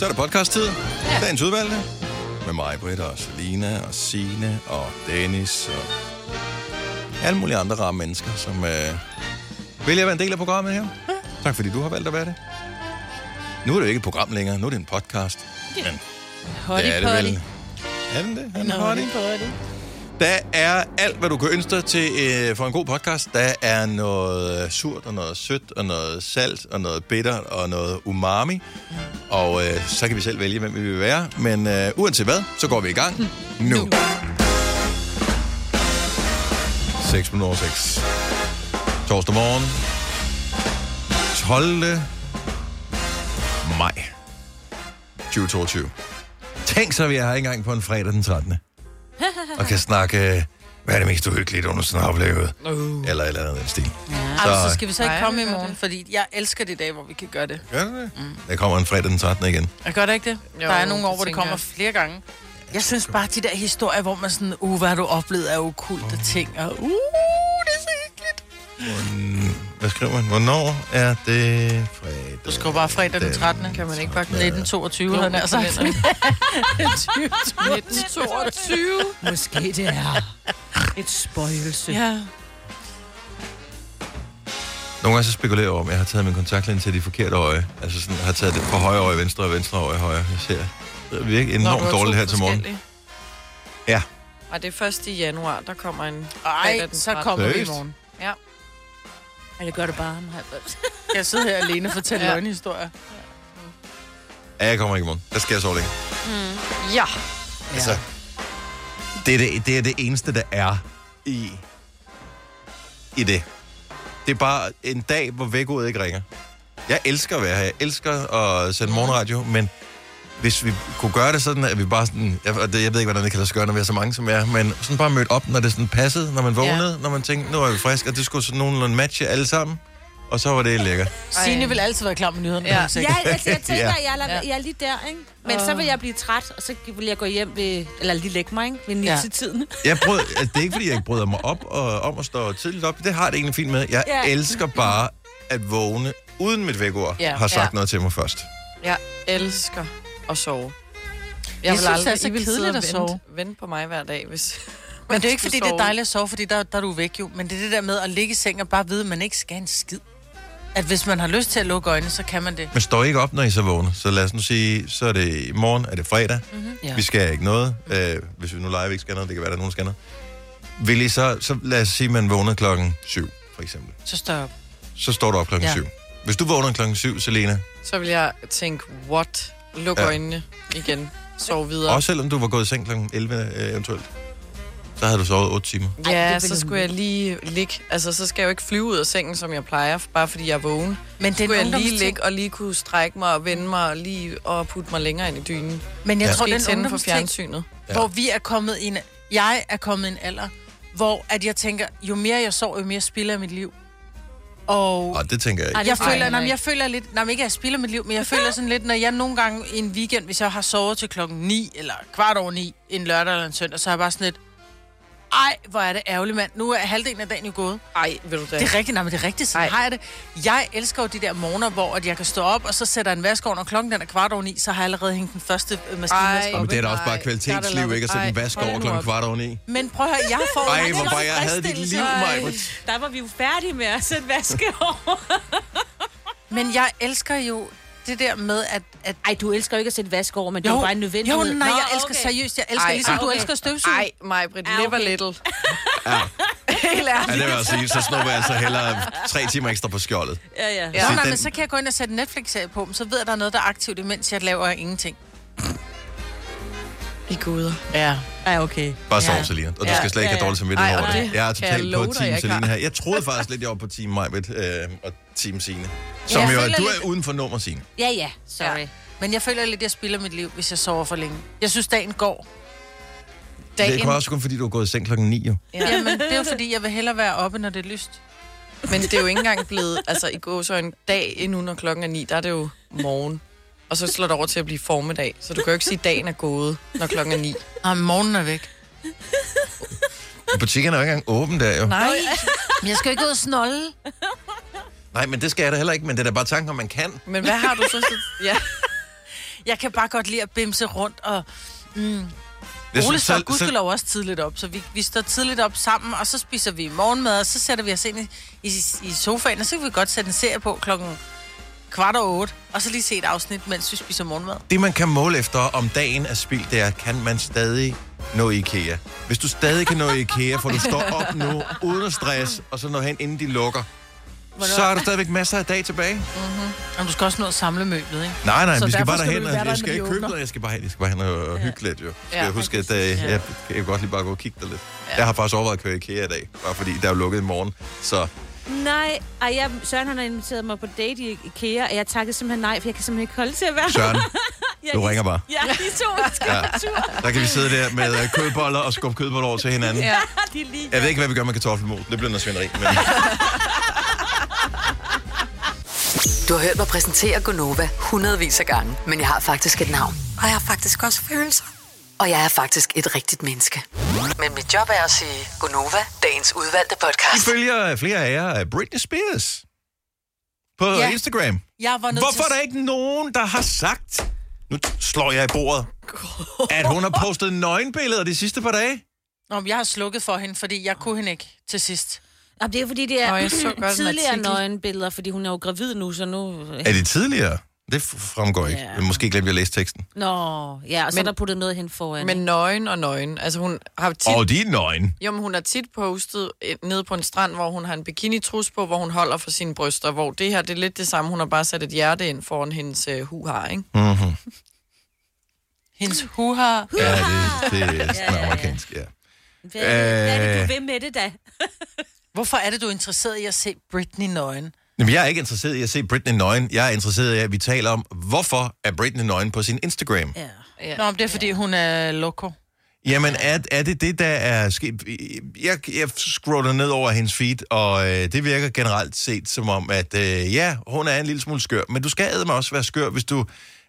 Så er der podcast-tid. Ja. Dagens udvalgte. Med mig, Britt, og Selina, og Sine og Dennis, og alle mulige andre rare mennesker, som øh, vælger at være en del af programmet her. Ja. Tak fordi du har valgt at være det. Nu er det jo ikke et program længere, nu er det en podcast. Men Hotty det er det vel. Er den det? Er den hotty? Der er alt, hvad du kan ønske dig til øh, for en god podcast. Der er noget surt og noget sødt og noget salt og noget bitter og noget umami. Og øh, så kan vi selv vælge, hvem vi vil være. Men øh, uanset hvad, så går vi i gang nu. 6 minutter 6. Torsdag morgen. 12. maj 2022. Tænk så, vi er her engang på en fredag den 13. og kan snakke, hvad er det mest uhyggeligt, du nogensinde har oplevet? Uh. Eller eller andet den stil. Ja. Altså, så skal vi så ikke komme i morgen, det. fordi jeg elsker de dage, hvor vi kan gøre det. Gør det det? Mm. Der kommer en fredag den 13. igen. Jeg gør det ikke det? Jo, der er nogle år, det hvor det kommer jeg. flere gange. Jeg synes bare, de der historier, hvor man sådan, uh, hvad har du oplevet af okulte ting, og uh, det er så hyggeligt. Mm, Hvad skriver man? Hvornår er det fredag? Du skriver bare fredag den 13. Kan man ikke bare 1922, havde jeg nær sagt. 1922. Måske det er et spøgelse. Ja. Nogle gange så spekulerer jeg over, om jeg har taget min kontaktlinse til de forkerte øje. Altså sådan, har taget det fra højre øje venstre og venstre øje højre. Jeg ser det er virkelig enormt dårligt her til morgen. Ja. Og det er først i januar, der kommer en... Ej, så 13.. kommer vi i morgen. Ja. Eller gør det bare. Jeg sidder her alene og fortæller Ja. løgnhistorier. Ja, jeg kommer ikke i morgen. Der skal jeg sove længe. Ja. Altså, det er det, det er det eneste, der er i, i det. Det er bare en dag, hvor vækkeordet ikke ringer. Jeg elsker at være her. Jeg elsker at sende morgenradio, men hvis vi kunne gøre det sådan, at vi bare sådan... Jeg, og det, jeg ved ikke, hvordan det kan lade sig gøre, når vi er så mange, som er, men sådan bare mødt op, når det sådan passede, når man vågnede, ja. når man tænkte, nu er vi friske, og det skulle sådan nogenlunde matche alle sammen. Og så var det lækkert. Signe vil altid være klar med nyhederne. Ja. Ja. Jeg, jeg tænker, Ja. jeg, er, jeg er lige der, ikke? Men så vil jeg blive træt, og så vil jeg gå hjem ved... Eller lige lægge mig, ikke? Ved Ja. 9-tiden. Jeg brød, altså, det er ikke, fordi jeg ikke bryder mig op og, om at stå tidligt op. Det har det egentlig fint med. Jeg Ja. elsker bare at vågne, uden mit vækord Ja. har sagt Ja. noget til mig først. Jeg elsker at sove. Jeg synes, det er så I vil sidde kedeligt at sove. vente, vente på mig hver dag, hvis... Men det er jo ikke, fordi det er dejligt at sove, fordi der, der er du væk jo. Men det er det der med at ligge i seng og bare vide, at man ikke skal en skid. At hvis man har lyst til at lukke øjnene, så kan man det. Men står I ikke op, når I så vågner? Så lad os nu sige, så er det i morgen, er det fredag. Mm-hmm. Ja. Vi skal ikke noget. Øh, hvis vi nu leger, vi ikke skal noget, det kan være, der er nogen, der skal noget. Vil I så, så lad os sige, at man vågner klokken 7, for eksempel. Så står jeg op. Så står du op klokken Ja. 7. Hvis du vågner klokken 7, Selena, Så vil jeg tænke, what? Luk Ja. øjnene igen. Sov videre. også selvom du var gået i seng klokken 11 øh, eventuelt, så havde du sovet 8 timer. Ja, så jeg skulle jeg lige ligge. Altså, så skal jeg jo ikke flyve ud af sengen, som jeg plejer, bare fordi jeg er vågen. Men det er Skulle jeg lige ligge og lige kunne strække mig og vende mig og lige og putte mig længere ind i dynen. Men jeg Ja. tror, Måske det er en tænde for fjernsynet. Ja. hvor vi er kommet i en... Jeg er kommet i en alder, hvor at jeg tænker, jo mere jeg sover, jo mere spilder jeg mit liv. Og Og det tænker jeg Ej, ikke. jeg føler, Ej, nej, jeg føler lidt, nej, men ikke at jeg spilder mit liv, men jeg føler sådan lidt, når jeg nogle gange i en weekend, hvis jeg har sovet til klokken 9 eller kvart over 9 en lørdag eller en søndag, så er jeg bare sådan lidt, ej, hvor er det ærgerligt, mand. Nu er halvdelen af dagen jo gået. Ej, vil du det? Det er rigtigt, nej, men det er rigtigt, sådan Ej. har jeg det. Jeg elsker jo de der morgener, hvor at jeg kan stå op, og så sætter en vask over, når klokken den er kvart over 9, så har jeg allerede hængt den første øh, maskinvask Ej. Men det er da også bare kvalitetsliv, ikke? At sætte en vask over klokken kvart over ni. Men prøv at høre, jeg får... Ej, hvor bare jeg havde dit liv. Majbert. Der var vi jo færdige med at sætte vaske over. Men jeg elsker jo det der med, at... at Ej, du elsker jo ikke at sætte vaske over, men det er jo bare en nødvendighed. Jo, nej, Nå, jeg elsker okay. seriøst. Jeg elsker, Ej, ligesom ej, du okay. elsker støvsuge. Ej, mig, Britt, Ja, okay. little. Ja. Helt Ja, ærligt. det vil jeg sige. Så snupper jeg altså hellere tre timer ekstra på skjoldet. Ja, ja. Ja. Nå, nej, den- men så kan jeg gå ind og sætte Netflix-serie på dem, så ved jeg, at der er noget, der er aktivt, imens jeg laver ingenting. I guder. Ja. Ja, okay. Bare sov, Ja. Selina. Og du Ja, skal slet ikke ja, have ja. dårlig samvittighed Ej, over det. det Jeg er totalt på Team Selina her. Jeg troede faktisk lidt, jeg var på Team Majbet øh, og Team Signe. Som jeg jo, du lidt- er uden for nummer, Signe. Ja, ja. Sorry. Ja. Men jeg føler lidt, at jeg spilder mit liv, hvis jeg sover for længe. Jeg synes, dagen går. Dagen. Det er også kun fordi, du er gået i seng klokken 9, jo. Ja. Jamen, det er jo fordi, jeg vil hellere være oppe, når det er lyst. Men det er jo ikke engang blevet, altså i går så en dag endnu, når klokken er ni, der er det jo morgen. Og så slår det over til at blive formiddag. Så du kan jo ikke sige, at dagen er gået, når klokken er ni. Og morgenen er væk. Butikkerne er jo ikke engang åbne der, jo. Nej. Men jeg skal jo ikke ud og snolde. Nej, men det skal jeg da heller ikke, men det er da bare tanken, om man kan. Men hvad har du så? så ja. jeg kan bare godt lide at bimse rundt, og mm, Jeg Ole synes står selv- gudskelov også tidligt op, så vi, vi står tidligt op sammen, og så spiser vi morgenmad, og så sætter vi os ind i, i, i sofaen, og så kan vi godt sætte en serie på klokken kvart over otte, og så lige se et afsnit, mens vi spiser morgenmad. Det, man kan måle efter, om dagen er spildt, det er, kan man stadig nå IKEA. Hvis du stadig kan nå IKEA, for du står op nu, uden stress, og så når hen, inden de lukker, så er der stadigvæk masser af dag tilbage. Og du skal også nå at samle møblet, ikke? Nej, nej, Så vi skal bare derhen. og Jeg skal ikke købe noget, jeg skal bare, jeg skal bare hen og hygge lidt, jo. Skal Ja, jeg huske, at øh, præcis. jeg, jeg kan godt lige bare gå og kigge der lidt. Jeg har faktisk overvejet at køre IKEA i dag, bare fordi der er lukket i morgen. Så Nej, ej, jeg, Søren han har inviteret mig på date i IKEA, og jeg takkede simpelthen nej, for jeg kan simpelthen ikke holde til at være Søren, Ja, du ringer bare. Ja, de to skal Ja. tur. Der kan vi sidde der med øh, kødboller og skubbe kødboller over til hinanden. Ja. De lige Jeg ved ikke, hvad vi gør med kartoffelmos. Det bliver noget svineri. Men Du har hørt mig præsentere Gonova hundredvis af gange, men jeg har faktisk et navn. Og jeg har faktisk også følelser. Og jeg er faktisk et rigtigt menneske. Men mit job er at sige Gonova, dagens udvalgte vi podcast. følger flere af jer af Britney Spears på Ja. Instagram. Jeg var nødt Hvorfor er til... der ikke nogen, der har sagt, nu slår jeg i bordet, at hun har postet nøgenbilleder de sidste par dage? Nå, men jeg har slukket for hende, fordi jeg kunne hende ikke til sidst. Jamen, det er fordi, det er Nå, så godt en tidligere nøgenbilleder, fordi hun er jo gravid nu, så nu... Er det tidligere? Det fremgår ikke. Ja. Måske glemte jeg at læse teksten. Nå, ja, og så Men- er der puttet noget hen foran. Men nøgen og nøgen. Altså hun har tit, Og de er nøgen. jo, men hun har tit postet øh, nede på en strand, hvor hun har en bikini-trus på, hvor hun holder for sine bryster, hvor det her, det er lidt det samme. Hun har bare sat et hjerte ind foran hendes øh, hu har, ikke? Mm-hmm. Hendes huha. Ja, det, det er sådan ja. amerikansk, ja. Hvad, hvad er det, Øh. du vil med det da? Hvorfor er det, du er interesseret i at se Britney nøgen? Jamen, jeg er ikke interesseret i at se Britney nøgen. Jeg er interesseret i, at vi taler om, hvorfor er Britney nøgen på sin Instagram. Ja. Ja. Nå, men det er, fordi hun er loco. Jamen, er, er det det, der er sket? Jeg, jeg scroller ned over hendes feed, og øh, det virker generelt set som om, at øh, ja, hun er en lille smule skør, men du skal med også være skør, hvis du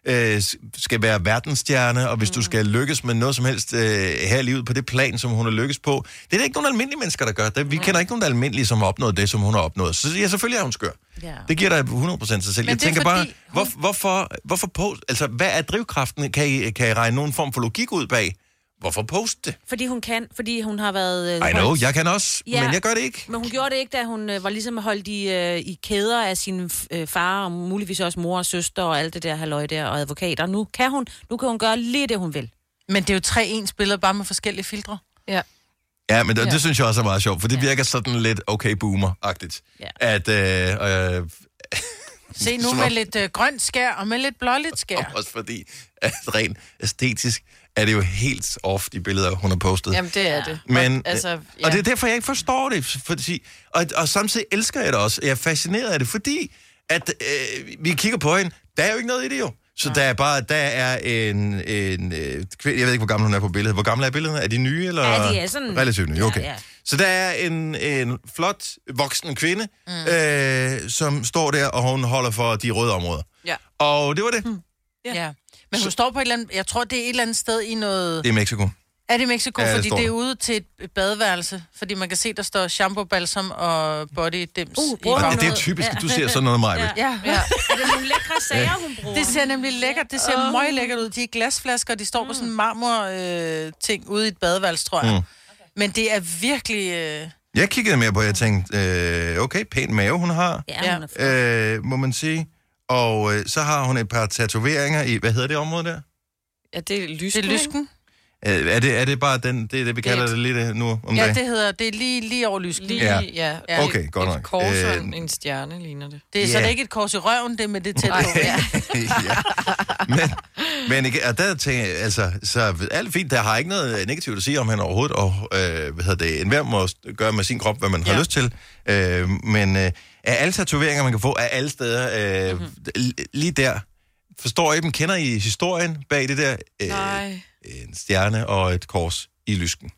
øh, skal være verdensstjerne, og hvis mm. du skal lykkes med noget som helst øh, her i livet på det plan, som hun har lykkes på. Det er der ikke nogen almindelige mennesker, der gør. Det, vi kender ikke nogen almindelige, som har opnået det, som hun har opnået. Så ja, selvfølgelig er hun skør. Ja. Det giver dig 100% sig selv. Men jeg er tænker bare, fordi hvor, hvorfor, hvorfor post, altså, hvad er drivkraften? Kan I, kan I regne nogen form for logik ud bag? Hvorfor poste det? Fordi hun kan, fordi hun har været... øh, I know, holdt- jeg kan også, Ja. men jeg gør det ikke. Men hun gjorde det ikke, da hun øh, var ligesom holdt i, øh, i kæder af sin øh, far, og muligvis også mor og søster og alt det der halløj der, og advokater. Nu kan hun, nu kan hun gøre lige det, hun vil. Men det er jo tre ens billeder, bare med forskellige filtre. Ja. Ja, men det, Ja. det synes jeg også er meget sjovt, for det virker sådan lidt okay boomer-agtigt. Ja. At, øh, øh, Se nu med lidt øh, grønt skær og med lidt blåligt skær. også fordi, at rent æstetisk er det jo helt off, de billeder, hun har postet. Jamen, det er det. Men, og, altså, ja. ja. og det er derfor, jeg ikke forstår det. Fordi, og, og samtidig elsker jeg det også. Jeg er fascineret af det, fordi at øh, vi kigger på hende. Der er jo ikke noget i det jo. Så der er bare, der er en, en øh, kvinde, jeg ved ikke, hvor gammel hun er på billedet. Hvor gammel er billederne? Er de nye, eller? Ja, de er sådan- Relativt nye, Ja, okay. ja. Så der er en, en flot voksen kvinde, mm. øh, som står der, og hun holder for de røde områder. Ja. Og det var det. Mm. Ja. Ja. Men hun står på et eller andet, jeg tror, det er et eller andet sted i noget... Det er Mexico. Er det Mexico? Ja, Ja, det fordi står det er ude til et badeværelse. Fordi man kan se, der står shampoo, balsam og body dims. Uh, i Og hun det, det er typisk, at Ja. du ser sådan noget, Maja. Ja. Ja. Ja. Er det nogle lækre sager, hun bruger? Det ser nemlig lækkert. Det ser oh. meget lækkert ud. De er glasflasker, de står på sådan en marmor øh, ting ude i et badeværelse, tror jeg. Mm. Mm. Men det er virkelig... Øh, Jeg kiggede mere på, jeg tænkte, øh, okay, pæn mave hun har. Ja, hun er øh, må man sige. Og øh, så har hun et par tatoveringer i, hvad hedder det område der? ja, det er lysken. det er lysken. Øh, er, det, er det bare den, det er det, vi kalder det lidt øh, nu om Ja, dagen? det hedder... Det er lige, lige over lysken. Lige, Ja. ja. ja. Okay, godt nok. Et kors og Øh, en, en stjerne ligner det. Det er så Ja. det er ikke et kors i røven, det er med det tæt på. Ja. ja. Men, men ikke, og der tænker jeg, altså, så alt fint, der har ikke noget negativt at sige om hende overhovedet, og øh, hvad hedder det, enhver må gøre med sin krop, hvad man ja. har Ja. lyst til. Øh, men øh, af alle tatoveringer, man kan få af alle steder, øh, mm-hmm. lige der, forstår I dem, kender I historien bag det der? Øh, Nej. en stjerne og et kors i lysken.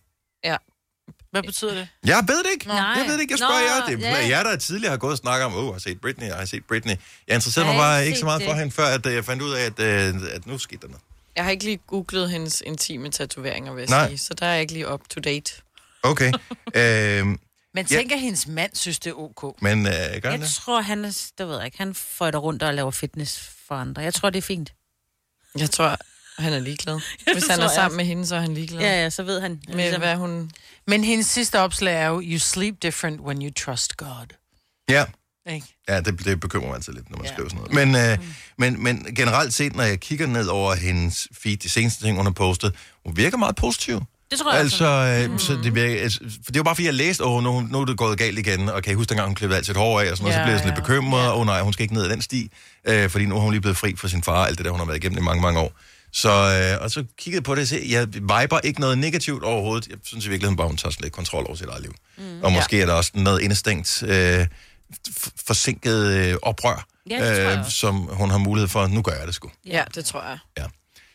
Ja. Hvad betyder det? Jeg ved det ikke. Nej. Jeg ved det ikke. Jeg spørger Nå, jer. Det er ja. jer, der tidligere har gået og snakket om, åh, oh, jeg har set Britney, jeg har set Britney. Jeg interesserede mig bare ikke så meget det. for hende, før at, øh, jeg fandt ud af, at, øh, at nu skete der noget. Jeg har ikke lige googlet hendes intime tatoveringer, vil jeg Nej. sige. Så der er jeg ikke lige up to date. Okay. øhm, Men tænk, at hendes mand synes, det er ok. men øh, gør han Jeg det? tror, han er, det ved jeg ikke, han føjter rundt og laver fitness for andre. Jeg tror, det er fint. Jeg tror, han er ligeglad. Hvis han tror er jeg sammen med hende, så er han ligeglad. Ja, ja, så ved han. Med hvad hun... Men hendes sidste opslag er jo, you sleep different when you trust God. Ja. Ikke? Ja, det, det bekymrer mig altid lidt, når man ja. skriver sådan noget. Men, øh, men, men generelt set, når jeg kigger ned over hendes feed, de seneste ting, hun har postet, hun virker meget positiv. Det tror jeg Altså, øh, mm. så det, virker, altså, for det var bare fordi, jeg læste, åh, nu, nu er det gået galt igen, og kan jeg huske, dengang hun klippede alt sit hår af, og sådan Ja, så blev jeg sådan lidt ja. bekymret, åh oh, nej, hun skal ikke ned ad den sti, øh, fordi nu er hun lige blevet fri fra sin far, og alt det der, hun har været igennem i mange, mange år. Så, øh, og så kiggede jeg på det og sagde, jeg viber ikke noget negativt overhovedet. Jeg synes i virkeligheden bare, hun tager slet ikke kontrol over sit eget liv. Mm. Og måske er der også noget indestængt, øh, forsinket øh, oprør, Ja, også. som hun har mulighed for. Nu gør jeg det sgu. Ja, det tror jeg. Ja.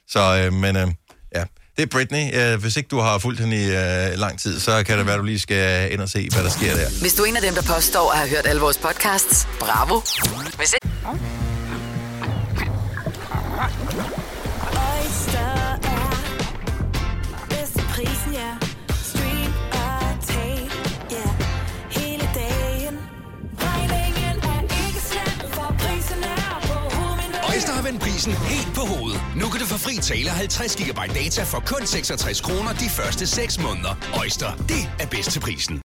Så, øh, men øh, ja, det er Britney. Hvis ikke du har fulgt hende i øh, lang tid, så kan det være, du lige skal ind og se, hvad der sker der. Hvis du er en af dem, der påstår at have hørt alle vores podcasts, bravo. Hvis ikke, Oyster vendt prisen helt på hovedet. Nu kan du få fri tale 50 GB data for kun 66 kroner de første 6 måneder. Øjster, det er bedst til prisen.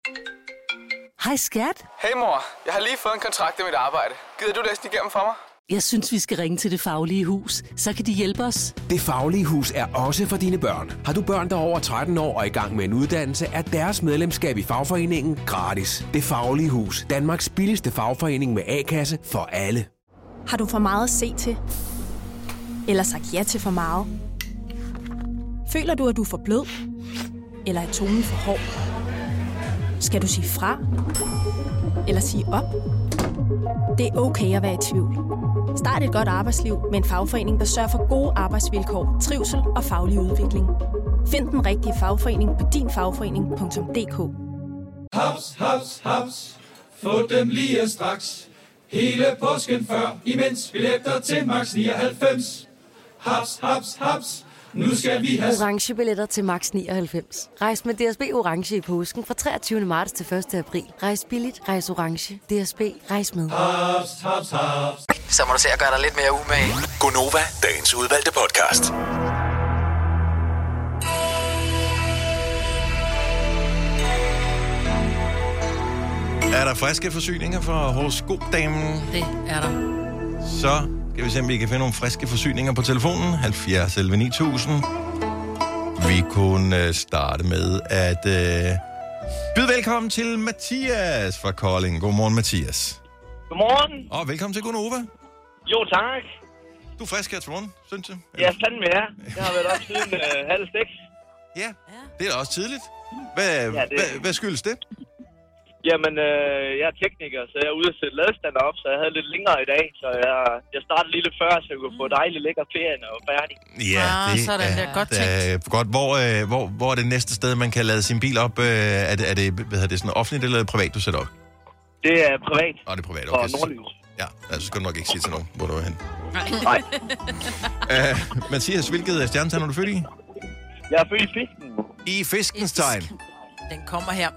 Hej skat. Hey mor, jeg har lige fået en kontrakt med mit arbejde. Gider du læse den igennem for mig? Jeg synes, vi skal ringe til Det Faglige Hus. Så kan de hjælpe os. Det Faglige Hus er også for dine børn. Har du børn, der er over 13 år og i gang med en uddannelse, er deres medlemskab i fagforeningen gratis. Det Faglige Hus. Danmarks billigste fagforening med A-kasse for alle. Har du for meget at se til? Eller sagt ja til for meget? Føler du, at du er for blød? Eller er tonen for hård? Skal du sige fra? Eller sige op? Det er okay at være i tvivl. Start et godt arbejdsliv med en fagforening, der sørger for gode arbejdsvilkår, trivsel og faglig udvikling. Find den rigtige fagforening på dinfagforening.dk Haps, haps, haps. Få dem lige straks. Hele påsken før, imens billetter til max 99. Haps, haps, haps. Nu skal vi have... Orange billetter til max 99. Rejs med DSB Orange i påsken fra 23. marts til 1. april. Rejs billigt, rejs orange. DSB, rejs med. Haps, haps, haps. så må du se at gøre dig lidt mere umage. Gonova, dagens udvalgte podcast. Er der friske forsyninger fra horoskopdamen? Det er der. Så skal vi se, om vi kan finde nogle friske forsyninger på telefonen. 70 11 9000. Vi kunne øh, starte med at øh, byde velkommen til Mathias fra Kolding. Godmorgen, Mathias. Godmorgen. Og velkommen til Gunova. Jo, tak. Du er frisk her til morgen, synes jeg. Ja, fandme ja. Jeg har været op siden øh, halv seks. Ja, det er da også tidligt. Hvad, ja, det- hvad, hvad skyldes det? Jamen, øh, jeg er tekniker, så jeg er ude at sætte ladestander op, så jeg havde lidt længere i dag. Så jeg, jeg startede lige lidt før, så jeg kunne få dejligt lækker ferie, når jeg var færdig. Ja, Ah, det sådan er, der. Godt det er godt. Hvor, øh, hvor, hvor er det næste sted, man kan lade sin bil op? Øh, er det, er det, hvad hedder det sådan offentligt eller privat, du sætter op? Det er privat. Nå, det er privat. Og Okay. så- nordlys. Ja, altså skal du nok ikke sige til nogen, hvor du er hen. Nej. Uh, Mathias, hvilket stjernetegn er du født i? Jeg er født i fisken. I fiskens tegn. Den kommer her.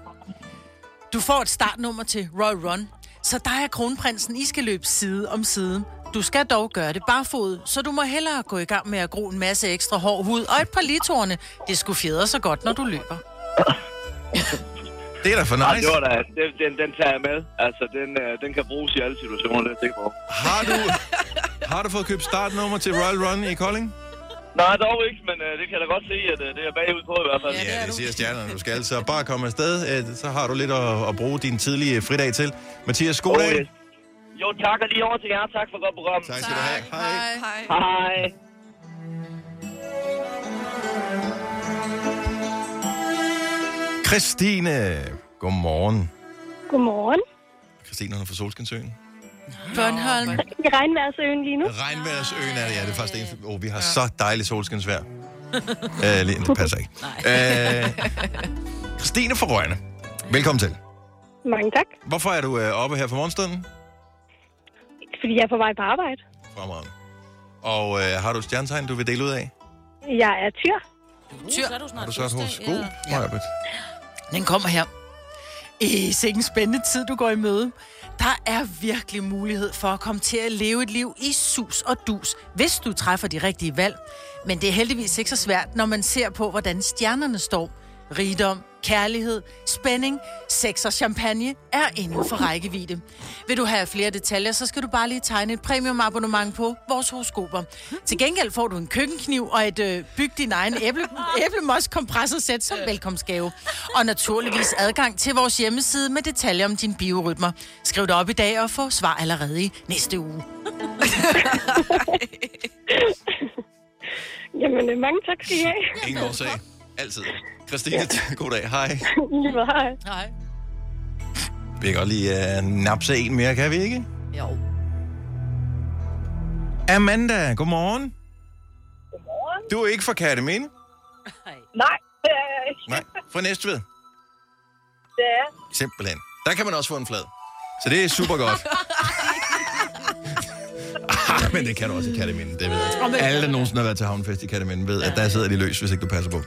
Du får et startnummer til Royal Run, så dig og kronprinsen, I skal løbe side om side. Du skal dog gøre det barfod, så du må hellere gå i gang med at gro en masse ekstra hård hud og et par litorne. Det skulle fjeder så godt, når du løber. Det er da for nice. det var da, den, den, den tager jeg med. Altså, den, øh, den kan bruges i alle situationer, det er jeg sikker på. Har du, har du fået købt startnummer til Royal Run i Kolding? Nej, dog ikke, men øh, det kan jeg da godt se, at øh, det er bagud på i hvert fald. Ja, det siger stjernerne. Du skal altså bare komme afsted. øh, Så har du lidt at, at bruge din tidlige fridag til. Mathias, god dag. Oh, yes. Jo, tak og lige over til jer. Tak for godt program. Tak skal du have. Hej. Hej. Hej. Christine, godmorgen. Godmorgen. Christine, hun er fra Solskinsøen. Bornholm. I regnværsøen lige nu. Regnværsøen er det, ja. Det er faktisk det eneste. Oh, vi har så dejligt solskinsvejr. uh, lige, det passer ikke. Uh, Christine fra Røgne. Velkommen til. Mange tak. Hvorfor er du uh, oppe her for morgenstunden? Fordi jeg er på vej på arbejde. Fremragende. Og uh, har du et stjernetegn, du vil dele ud af? Jeg er tyr. Tyr. Så er du Har snart du så et god? Ja. Ja. Den kommer her. I sikke en spændende tid, du går i møde. Der er virkelig mulighed for at komme til at leve et liv i sus og dus, hvis du træffer de rigtige valg. Men det er heldigvis ikke så svært, når man ser på, hvordan stjernerne står. Rigdom, kærlighed, spænding, sex og champagne er inden for rækkevidde. Vil du have flere detaljer, så skal du bare lige tegne et premium abonnement på vores horoskoper. Til gengæld får du en køkkenkniv og et øh, byg din egen æble, æblemos kompressorsæt som velkomstgave. Og naturligvis adgang til vores hjemmeside med detaljer om dine biorytmer. Skriv dig op i dag og få svar allerede i næste uge. Jamen, øh, mange tak skal I have. Ingen årsag. Altid. Christine, god dag. Hej. Hej. Hej. Vi kan godt lige uh, napse en mere, kan vi ikke? Jo. Amanda, godmorgen. Godmorgen. Du er ikke fra Katteminde? Nej, det er jeg ikke. Nej, fra Næstved. Det er. Simpelthen. Der kan man også få en flad. Så det er super godt. ah, men det kan du også i Katteminde, det ved jeg. Alle, der nogensinde har været til havnefest i Katteminde, ved, at der sidder de løs, hvis ikke du passer på.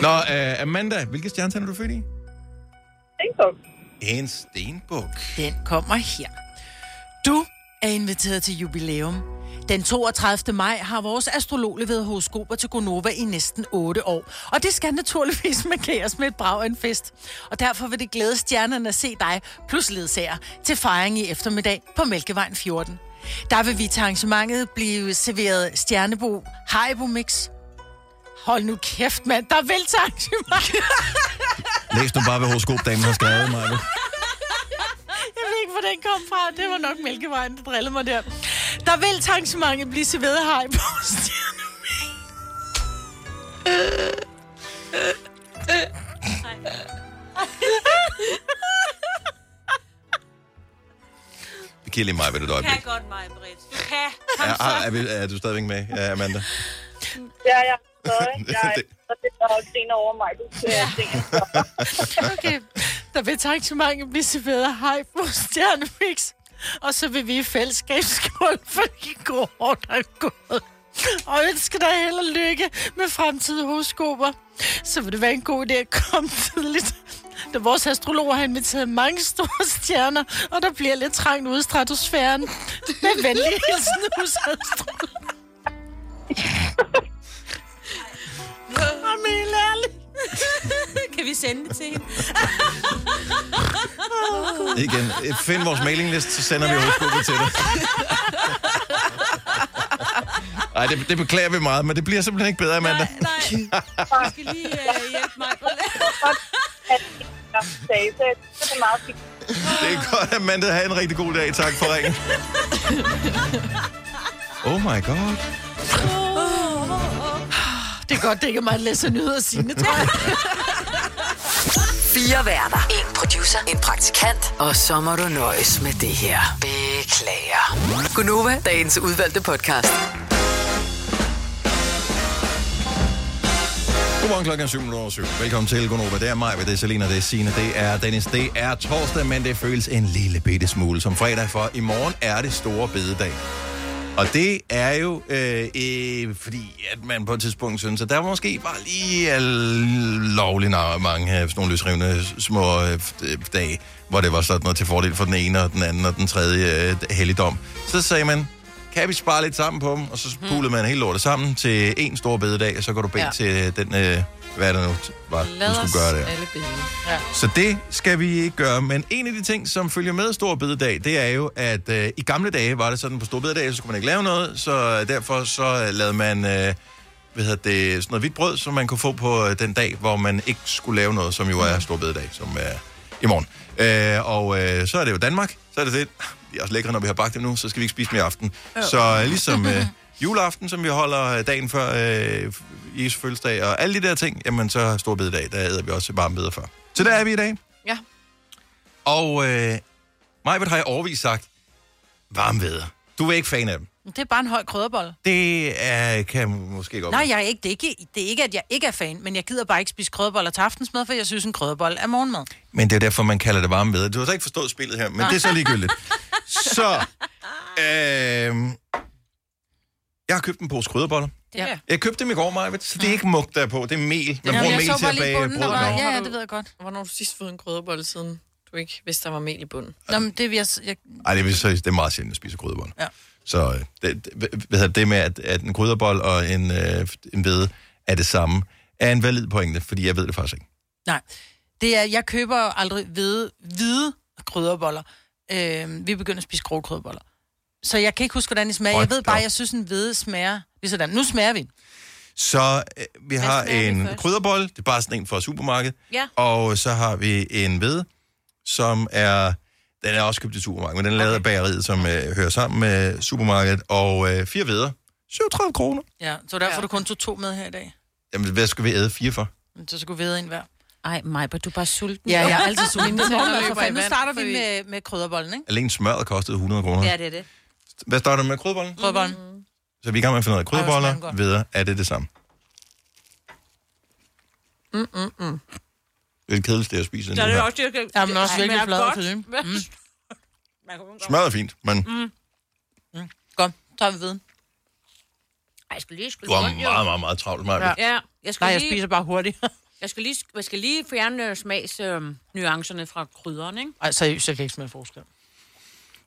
Nå, uh, Amanda, hvilke stjernetegn er du født i? Stenbuk. En stenbuk. Den kommer her. Du er inviteret til jubilæum. Den 32. maj har vores astrolog leveret horoskoper til Gonova i næsten 8 år. Og det skal naturligvis markeres med et brag af en fest. Og derfor vil det glæde stjernerne at se dig plus ledsager til fejring i eftermiddag på Mælkevejen 14. Der vil vi til arrangementet blive serveret Stjernebo Haribo Mix. Hold nu kæft, mand. Der vil til arrangement. Læs nu bare, hvad horoskopdamen har skrevet, Maja. Jeg ved ikke, hvor den kom fra. Det var nok Mælkevejen, der drillede mig der. Der vil til arrangementet blive serveret på Vi giver lige mig ved et Du øjeblik. kan godt, mig, Britt. Du kan. Kom Er, så. er, er, vi- er du stadigvæk med, ja, Amanda? Ja, er stadig. Jeg er det er griner over mig. Du skal Okay. Der vil til arrangementet blive serveret hej på Stjernemix. Og så vil vi i fællesskab skål for de gode år, der er gået. Og ønsker dig held og lykke med fremtidige horoskoper. Så vil det være en god idé at komme tidligt. Da vores astrologer har inviteret mange store stjerner, og der bliver lidt trængt ude i stratosfæren. Med venlig hilsen hos astrologer. Helt ærligt. kan vi sende det til hende? Igen, find vores mailingliste, så sender vi horoskopet til dig. Nej, det, det beklager vi meget, men det bliver simpelthen ikke bedre, Amanda. Nej, du skal lige uh, hjælpe mig på det. Det er meget fint. Det er godt, Amanda. Ha' en rigtig god dag. Tak for ringen. Oh my god. Det er godt, det ikke er mig, der læser nyheder sine, tror jeg. Fire værter. En producer. En praktikant. Og så må du nøjes med det her. Beklager. Gunova, dagens udvalgte podcast. Godmorgen klokken er 7.07. Velkommen til Gunnova. Det er mig, det er Selina, det er Signe, det er Dennis. Det er torsdag, men det føles en lille bitte smule som fredag, for i morgen er det store bededag. Og det er jo, øh, øh, fordi at man på et tidspunkt synes, at der måske bare lige er lovlig nar- mange af sådan nogle løsrivende små øh, dage, hvor det var sådan noget til fordel for den ene og den anden og den tredje øh, helligdom. Så sagde man, kan vi spare lidt sammen på dem? Og så pulede man hele lortet sammen til en stor bededag, og så går du bed Ja. til den, øh, hvad det nu var, Lad du skulle gøre der. Ja. Så det skal vi ikke gøre. Men en af de ting, som følger med Stor Bededag, det er jo, at øh, i gamle dage var det sådan, på Stor Bededag, så skulle man ikke lave noget, så derfor så lavede man øh, hvad hedder det, sådan noget hvidt brød, som man kunne få på øh, den dag, hvor man ikke skulle lave noget, som jo er Stor Bededag, som er i morgen. Øh, og øh, så er det jo Danmark, så er det det, det er også lækre, når vi har bagt det nu, så skal vi ikke spise mere i aften. Så øh, ligesom øh, juleaften, som vi holder øh, dagen før øh, Jesu fødselsdag, og alle de der ting, jamen så Stor Bededag, der æder vi også varme bedre før. Så der er vi i dag. Ja. Og øh, Majbert har jeg overvist sagt, varme ved. Du er ikke fan af dem. Det er bare en høj krydderbolle. Det er, kan måske godt Nej, jeg er ikke. Det, er ikke. det er ikke, at jeg ikke er fan, men jeg gider bare ikke spise krydderboller til aftensmad, for jeg synes, en krydderbolle er morgenmad. Men det er derfor, man kalder det varme ved. Du har så ikke forstået spillet her, men det er så ligegyldigt. så, øh, jeg har købt en pose krydderboller. Ja. Jeg købte dem i går, Majbert, så det er ikke mug der er på. Det er mæl. Man bruger jeg mel til at lige bage brød var-. Ja, ja, det ved jeg godt. Hvornår har du sidst fået en krydderbolle siden? du ikke vidste, der var mel i bunden. Nå, men det vil jeg... jeg Ej, det, er, så, det er meget sjældent at spise krydderbolle. Ja. Så øh, det, hvad det med, at, at en krydderbold og en, øh, en hvede er det samme, er en valid pointe, fordi jeg ved det faktisk ikke. Nej, det er, jeg køber aldrig hvide, hvide krydderboller. Øh, vi begynder at spise grove krydderboller. Så jeg kan ikke huske, hvordan de smager. Jeg ved bare, jeg synes, en hvide smager lige sådan. Nu smager vi. Så øh, vi har en først? krydderbolle, det er bare sådan en fra supermarkedet. Ja. Og så har vi en ved, som er... Den er også købt i supermarkedet, men den er lavet af bageriet, som øh, hører sammen med supermarkedet. Og øh, fire veder, 37 kroner. Ja, så derfor ja. du kun tog to med her i dag. Jamen, hvad skal vi æde fire for? Så skulle vi æde en hver. Ej, Majbert, du er bare sulten. Ja, jeg er altid sulten. Morgenmad, for fanden. Nu vand, starter vi med, med krydderbollen, ikke? Alene smøret kostede 100 kroner. Ja, det er det. Hvad starter du med krydderbollen? Krydderbollen. Så vi er i gang med at finde ud af Ej, hvor smager den krydderboller, godt. videre. Er det det samme? Mm, mm, mm. Det er det kedeligste, jeg spiser. Så er det her. også, jeg kan... Ja, men også virkelig flad ikke? Mm. Smøret er fint, men Mm. Mm. Godt, tager vi viden. Ej, jeg skal lige... du har meget, meget, meget travlt, Maja. Ja. Ja, jeg skal Nej, jeg lige... spiser bare hurtigt. Jeg skal lige, jeg skal lige fjerne øh, smagsnuancerne fra krydderen, ikke? Ej, seriøst, jeg kan ikke smage forskel.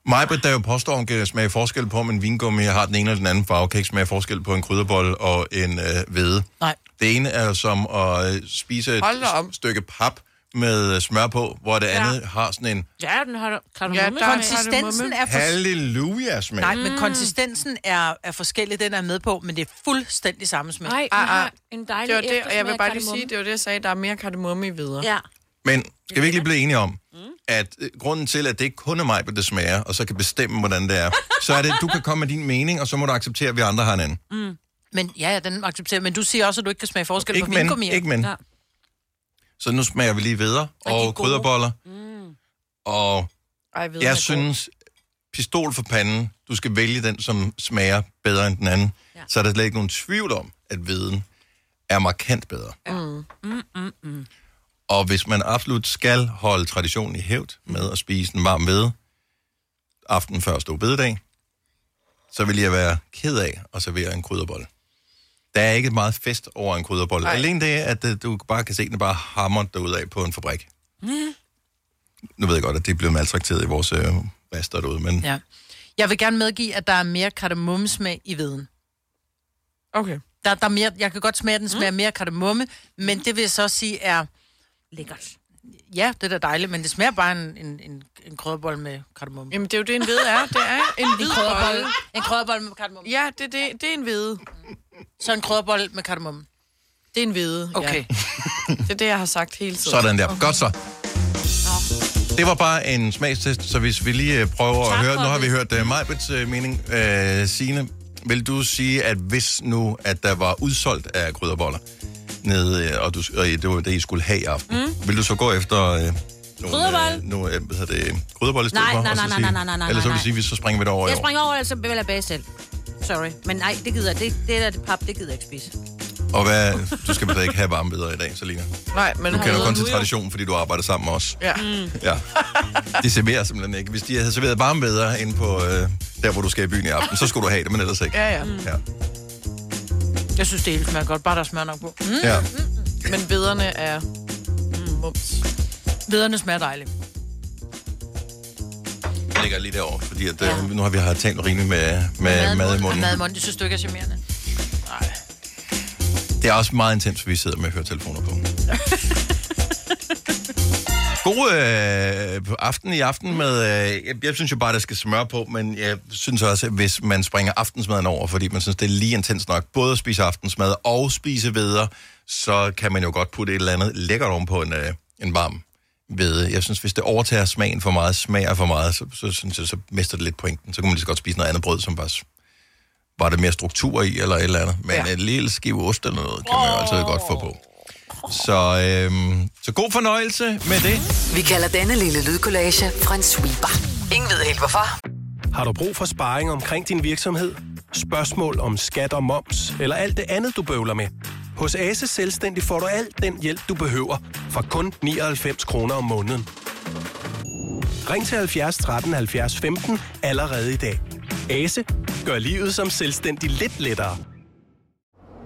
Majbrit, der jo påstår, hun kan smage forskel på, om en vingummi har den ene eller den anden farve, kan ikke smage forskel på en krydderbolle og en øh, hvede. Nej. Det ene er som at øh, spise et stykke pap med øh, smør på, hvor det andet har sådan en Ja, den har kan du Ja, ja, der er- Konsistensen er for... halleluja-smag. Nej, men konsistensen er, er forskellig, den er med på, men det er fuldstændig samme smag. Nej, Ah, ah. en dejlig Det var det, og jeg vil bare lige kardemomme. sige, det var det, jeg sagde, der er mere kardemomme i videre. Ja. Men skal vi ikke lige blive enige om, at øh, grunden til, at det ikke kun er mig, det smager, og så kan bestemme, hvordan det er, så er det, at du kan komme med din mening, og så må du acceptere, at vi andre har en anden. Mm. Men ja, ja, den accepterer. Men du siger også, at du ikke kan smage forskel Ikke på men, vingummier. ikke men. Ja. Så nu smager vi lige videre, er og gode. krydderboller. Mm. Og Ej, videre jeg synes, pistol for panden, du skal vælge den, som smager bedre end den anden. Ja. Så er der slet ikke nogen tvivl om, at viden er markant bedre. Mm. Mm, mm, mm. Og hvis man absolut skal holde traditionen i hævd med at spise en varm ved aften før stor bededag, så vil jeg være ked af at servere en krydderbolle. Der er ikke meget fest over en krydderbolle. Nej. Alene det, at øh, du bare kan se den bare hammer derudad på en fabrik. Mm. Nu ved jeg godt, at det er blevet maltrakteret i vores øh, baster derude, men Ja. Jeg vil gerne medgive, at der er mere kardemommesmag i veden. Okay. Der, der er mere, jeg kan godt smage, at den smager mere kardemomme, men det vil jeg så sige er... Lækkert. Ja, det er da dejligt, men det smager bare en, en, en, en krydderbolle med kardemomme. Jamen, det er jo det, en ved er. Det er en En hvid krydderbolle. bolle. En krydderbolle med kardemomme. Ja, det, det, det er en hvide. Så en krydderbolle med kardemomme. Det er en hvide, Okay. ja. Det er det, jeg har sagt hele tiden. sådan der. Godt så. Det var bare en smagstest, så hvis vi lige øh, prøver Tak at høre, nu har vi hørt uh, Majbets uh, mening. Uh, Signe, vil du sige, at hvis nu, at der var udsolgt af krydderboller, nede, øh, og, du, og det var det, I skulle have i aften, mm. vil du så gå efter uh, nogle, uh, nogle uh, hvad hedder det, krydderbolle i stedet Nej, for? nej, nej, nej, nej, nej, nej, Eller så vil du sige, at vi så springer vi det over i Jeg springer over, ellers vil jeg bage selv. Sorry. Men nej, det gider jeg. Det, det der det pap, det gider jeg ikke spise. Og hvad, du skal vel ikke have varme bedre i dag, Selina? Nej, men Du kender kun til traditionen, fordi du arbejder sammen med os. Ja. Mm. Ja. De serverer simpelthen ikke. Hvis de havde serveret varme bedre inde på øh, der, hvor du skal i byen i aften, så skulle du have det, men ellers ikke. Ja, ja. Ja. Jeg synes, det hele smager godt, bare der er smør nok på. Mm. ja. Men vederne er mm, mums. Vederne smager dejligt. Jeg ligger lige derovre, fordi at, ja. nu har vi har talt rigeligt med, med mad i munden. Mad i munden, det synes du ikke er charmerende. Det er også meget intens, vi sidder med at høre telefoner på. God øh, aften i aften med... Øh, jeg, jeg synes jo bare, der skal smør på, men jeg synes også, at hvis man springer aftensmaden over, fordi man synes, det er lige intens nok, både at spise aftensmad og spise veder, så kan man jo godt putte et eller andet lækkert oven på en, øh, en varm ved. Jeg synes, hvis det overtager smagen for meget, smager for meget, så, så synes jeg, så mister det lidt pointen. Så kan man lige så godt spise noget andet brød, som bare var det mere struktur i, eller et eller andet. Men ja. en lille skive ost eller noget, kan man jo altid godt få på. Så, øhm, så god fornøjelse med det. Vi kalder denne lille lydkollage en sweeper. Ingen ved helt hvorfor. Har du brug for sparring omkring din virksomhed? Spørgsmål om skat og moms, eller alt det andet, du bøvler med? Hos Ase Selvstændig får du alt den hjælp, du behøver, for kun 99 kroner om måneden. Ring til 70 13 70 15 allerede i dag. Ase gør livet som selvstændig lidt lettere.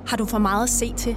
Har du for meget at se til?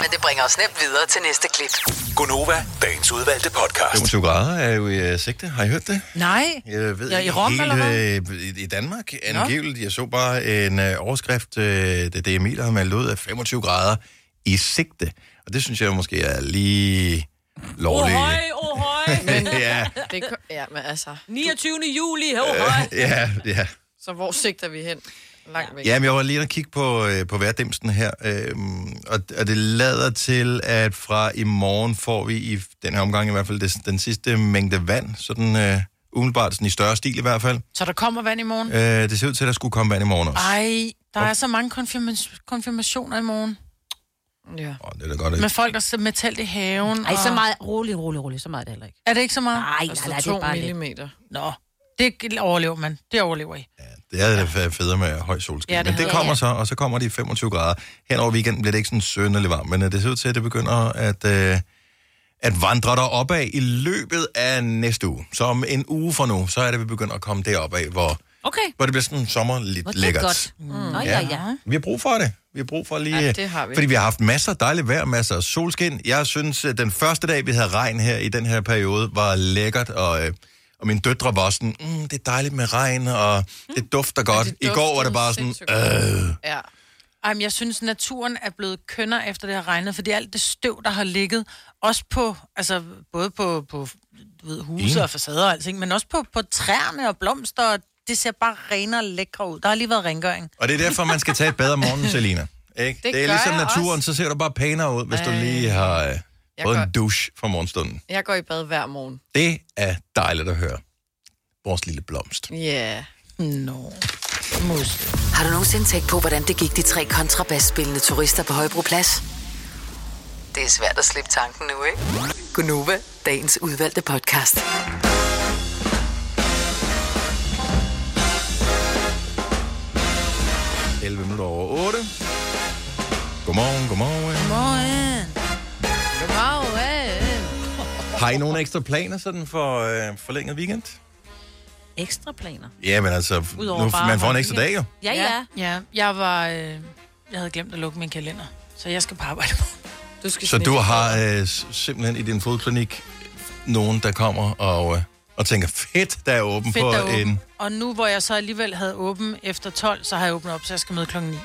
Men det bringer os nemt videre til næste klip. Gonova, dagens udvalgte podcast. 25 grader er jo i uh, sigte. Har I hørt det? Nej. Jeg ved Ja, i Rom, helt, eller hvad? øh, i, I Danmark angiveligt. Jeg så bare en øh, overskrift, øh, det, det Emil har meldt ud af 25 grader i sigte. Og det synes jeg måske er lige lovligt. Ohøj, ohøj. Men, Ja. Det, ja, men altså... 29. juli, ohøj. ja, ja. Så hvor sigter vi hen? Langt væk. Jamen, jeg var lige at kigge på, øh, på værdimsten her, øhm, og, og det lader til, at fra i morgen får vi i den her omgang i hvert fald det, den sidste mængde vand, sådan øh, umiddelbart sådan i større stil i hvert fald. Så der kommer vand i morgen? Øh, det ser ud til, at der skulle komme vand i morgen også. Ej, der er så mange konfirma- konfirmationer i morgen. Ja. Oh, det er da godt, ikke? Med folk, der sidder med telt i haven. Ej, så og- meget. Rolig, rolig, rolig. Så meget er det heller ikke. Er det ikke så meget? Nej, nej, nej, det er bare lidt. millimeter. Nå, det overlever man. Det overlever I. Det er det federe med høj solskin. Ja, Ja, det Men det kommer ja. så, og så kommer de 25 grader. Hen over weekenden bliver det ikke sådan sønderlig varmt, men øh, det ser ud til, at det begynder at, øh, at vandre der opad i løbet af næste uge. Så om en uge fra nu, så er det, vi begynder at komme deroppe af, hvor, Okay. hvor det bliver sådan sommerligt Hvor det er lækkert. godt. Mm. Nå, ja, ja. Vi har brug for det. Vi har brug for lige... Ja, det har vi. Fordi vi har haft masser af dejligt vejr, masser af solskin. Jeg synes, at den første dag, vi havde regn her i den her periode, var lækkert, og, øh, og mine døtre var sådan, mm, det er dejligt med regn, og det dufter godt. det I går var det bare sådan, øh, Ja. Ej, men jeg synes, naturen er blevet kønner efter det har regnet, fordi alt det støv, der har ligget, også på, altså både på, på du ved, huse Mm. og facader og alting, men også på, på træerne og blomster, og det ser bare renere og lækre ud. Der har lige været rengøring. Og det er derfor, man skal tage et bad om morgenen, Selina. Ikke? Det, det er ligesom naturen, også. så ser du bare pænere ud, hvis du Ej. lige har øh, Jeg fået gør- en douche fra morgenstunden. Jeg går i bad hver morgen. Det er dejligt at høre. Vores lille blomst. Ja. Yeah. Nå. Mus. Har du nogensinde tænkt på, hvordan det gik de tre kontrabasspillende turister på Højbroplads? Det er svært at slippe tanken nu, ikke? Gunova, dagens udvalgte podcast. Har I nogle ekstra planer sådan for øh, forlænget weekend? Ekstra planer. Ja, men altså, Udover nu, bare man får en ekstra weekend. dag jo. Ja, ja. Ja, jeg var... Øh, jeg havde glemt at lukke min kalender, så jeg skal på arbejde på. Du skal Så du har øh, simpelthen i din fodklinik nogen, der kommer og, øh, og tænker, fedt, der er åben Fedt, på der er åben. en... Og nu, hvor jeg så alligevel havde åben efter 12, så har jeg åbnet op, så jeg skal møde klokken 9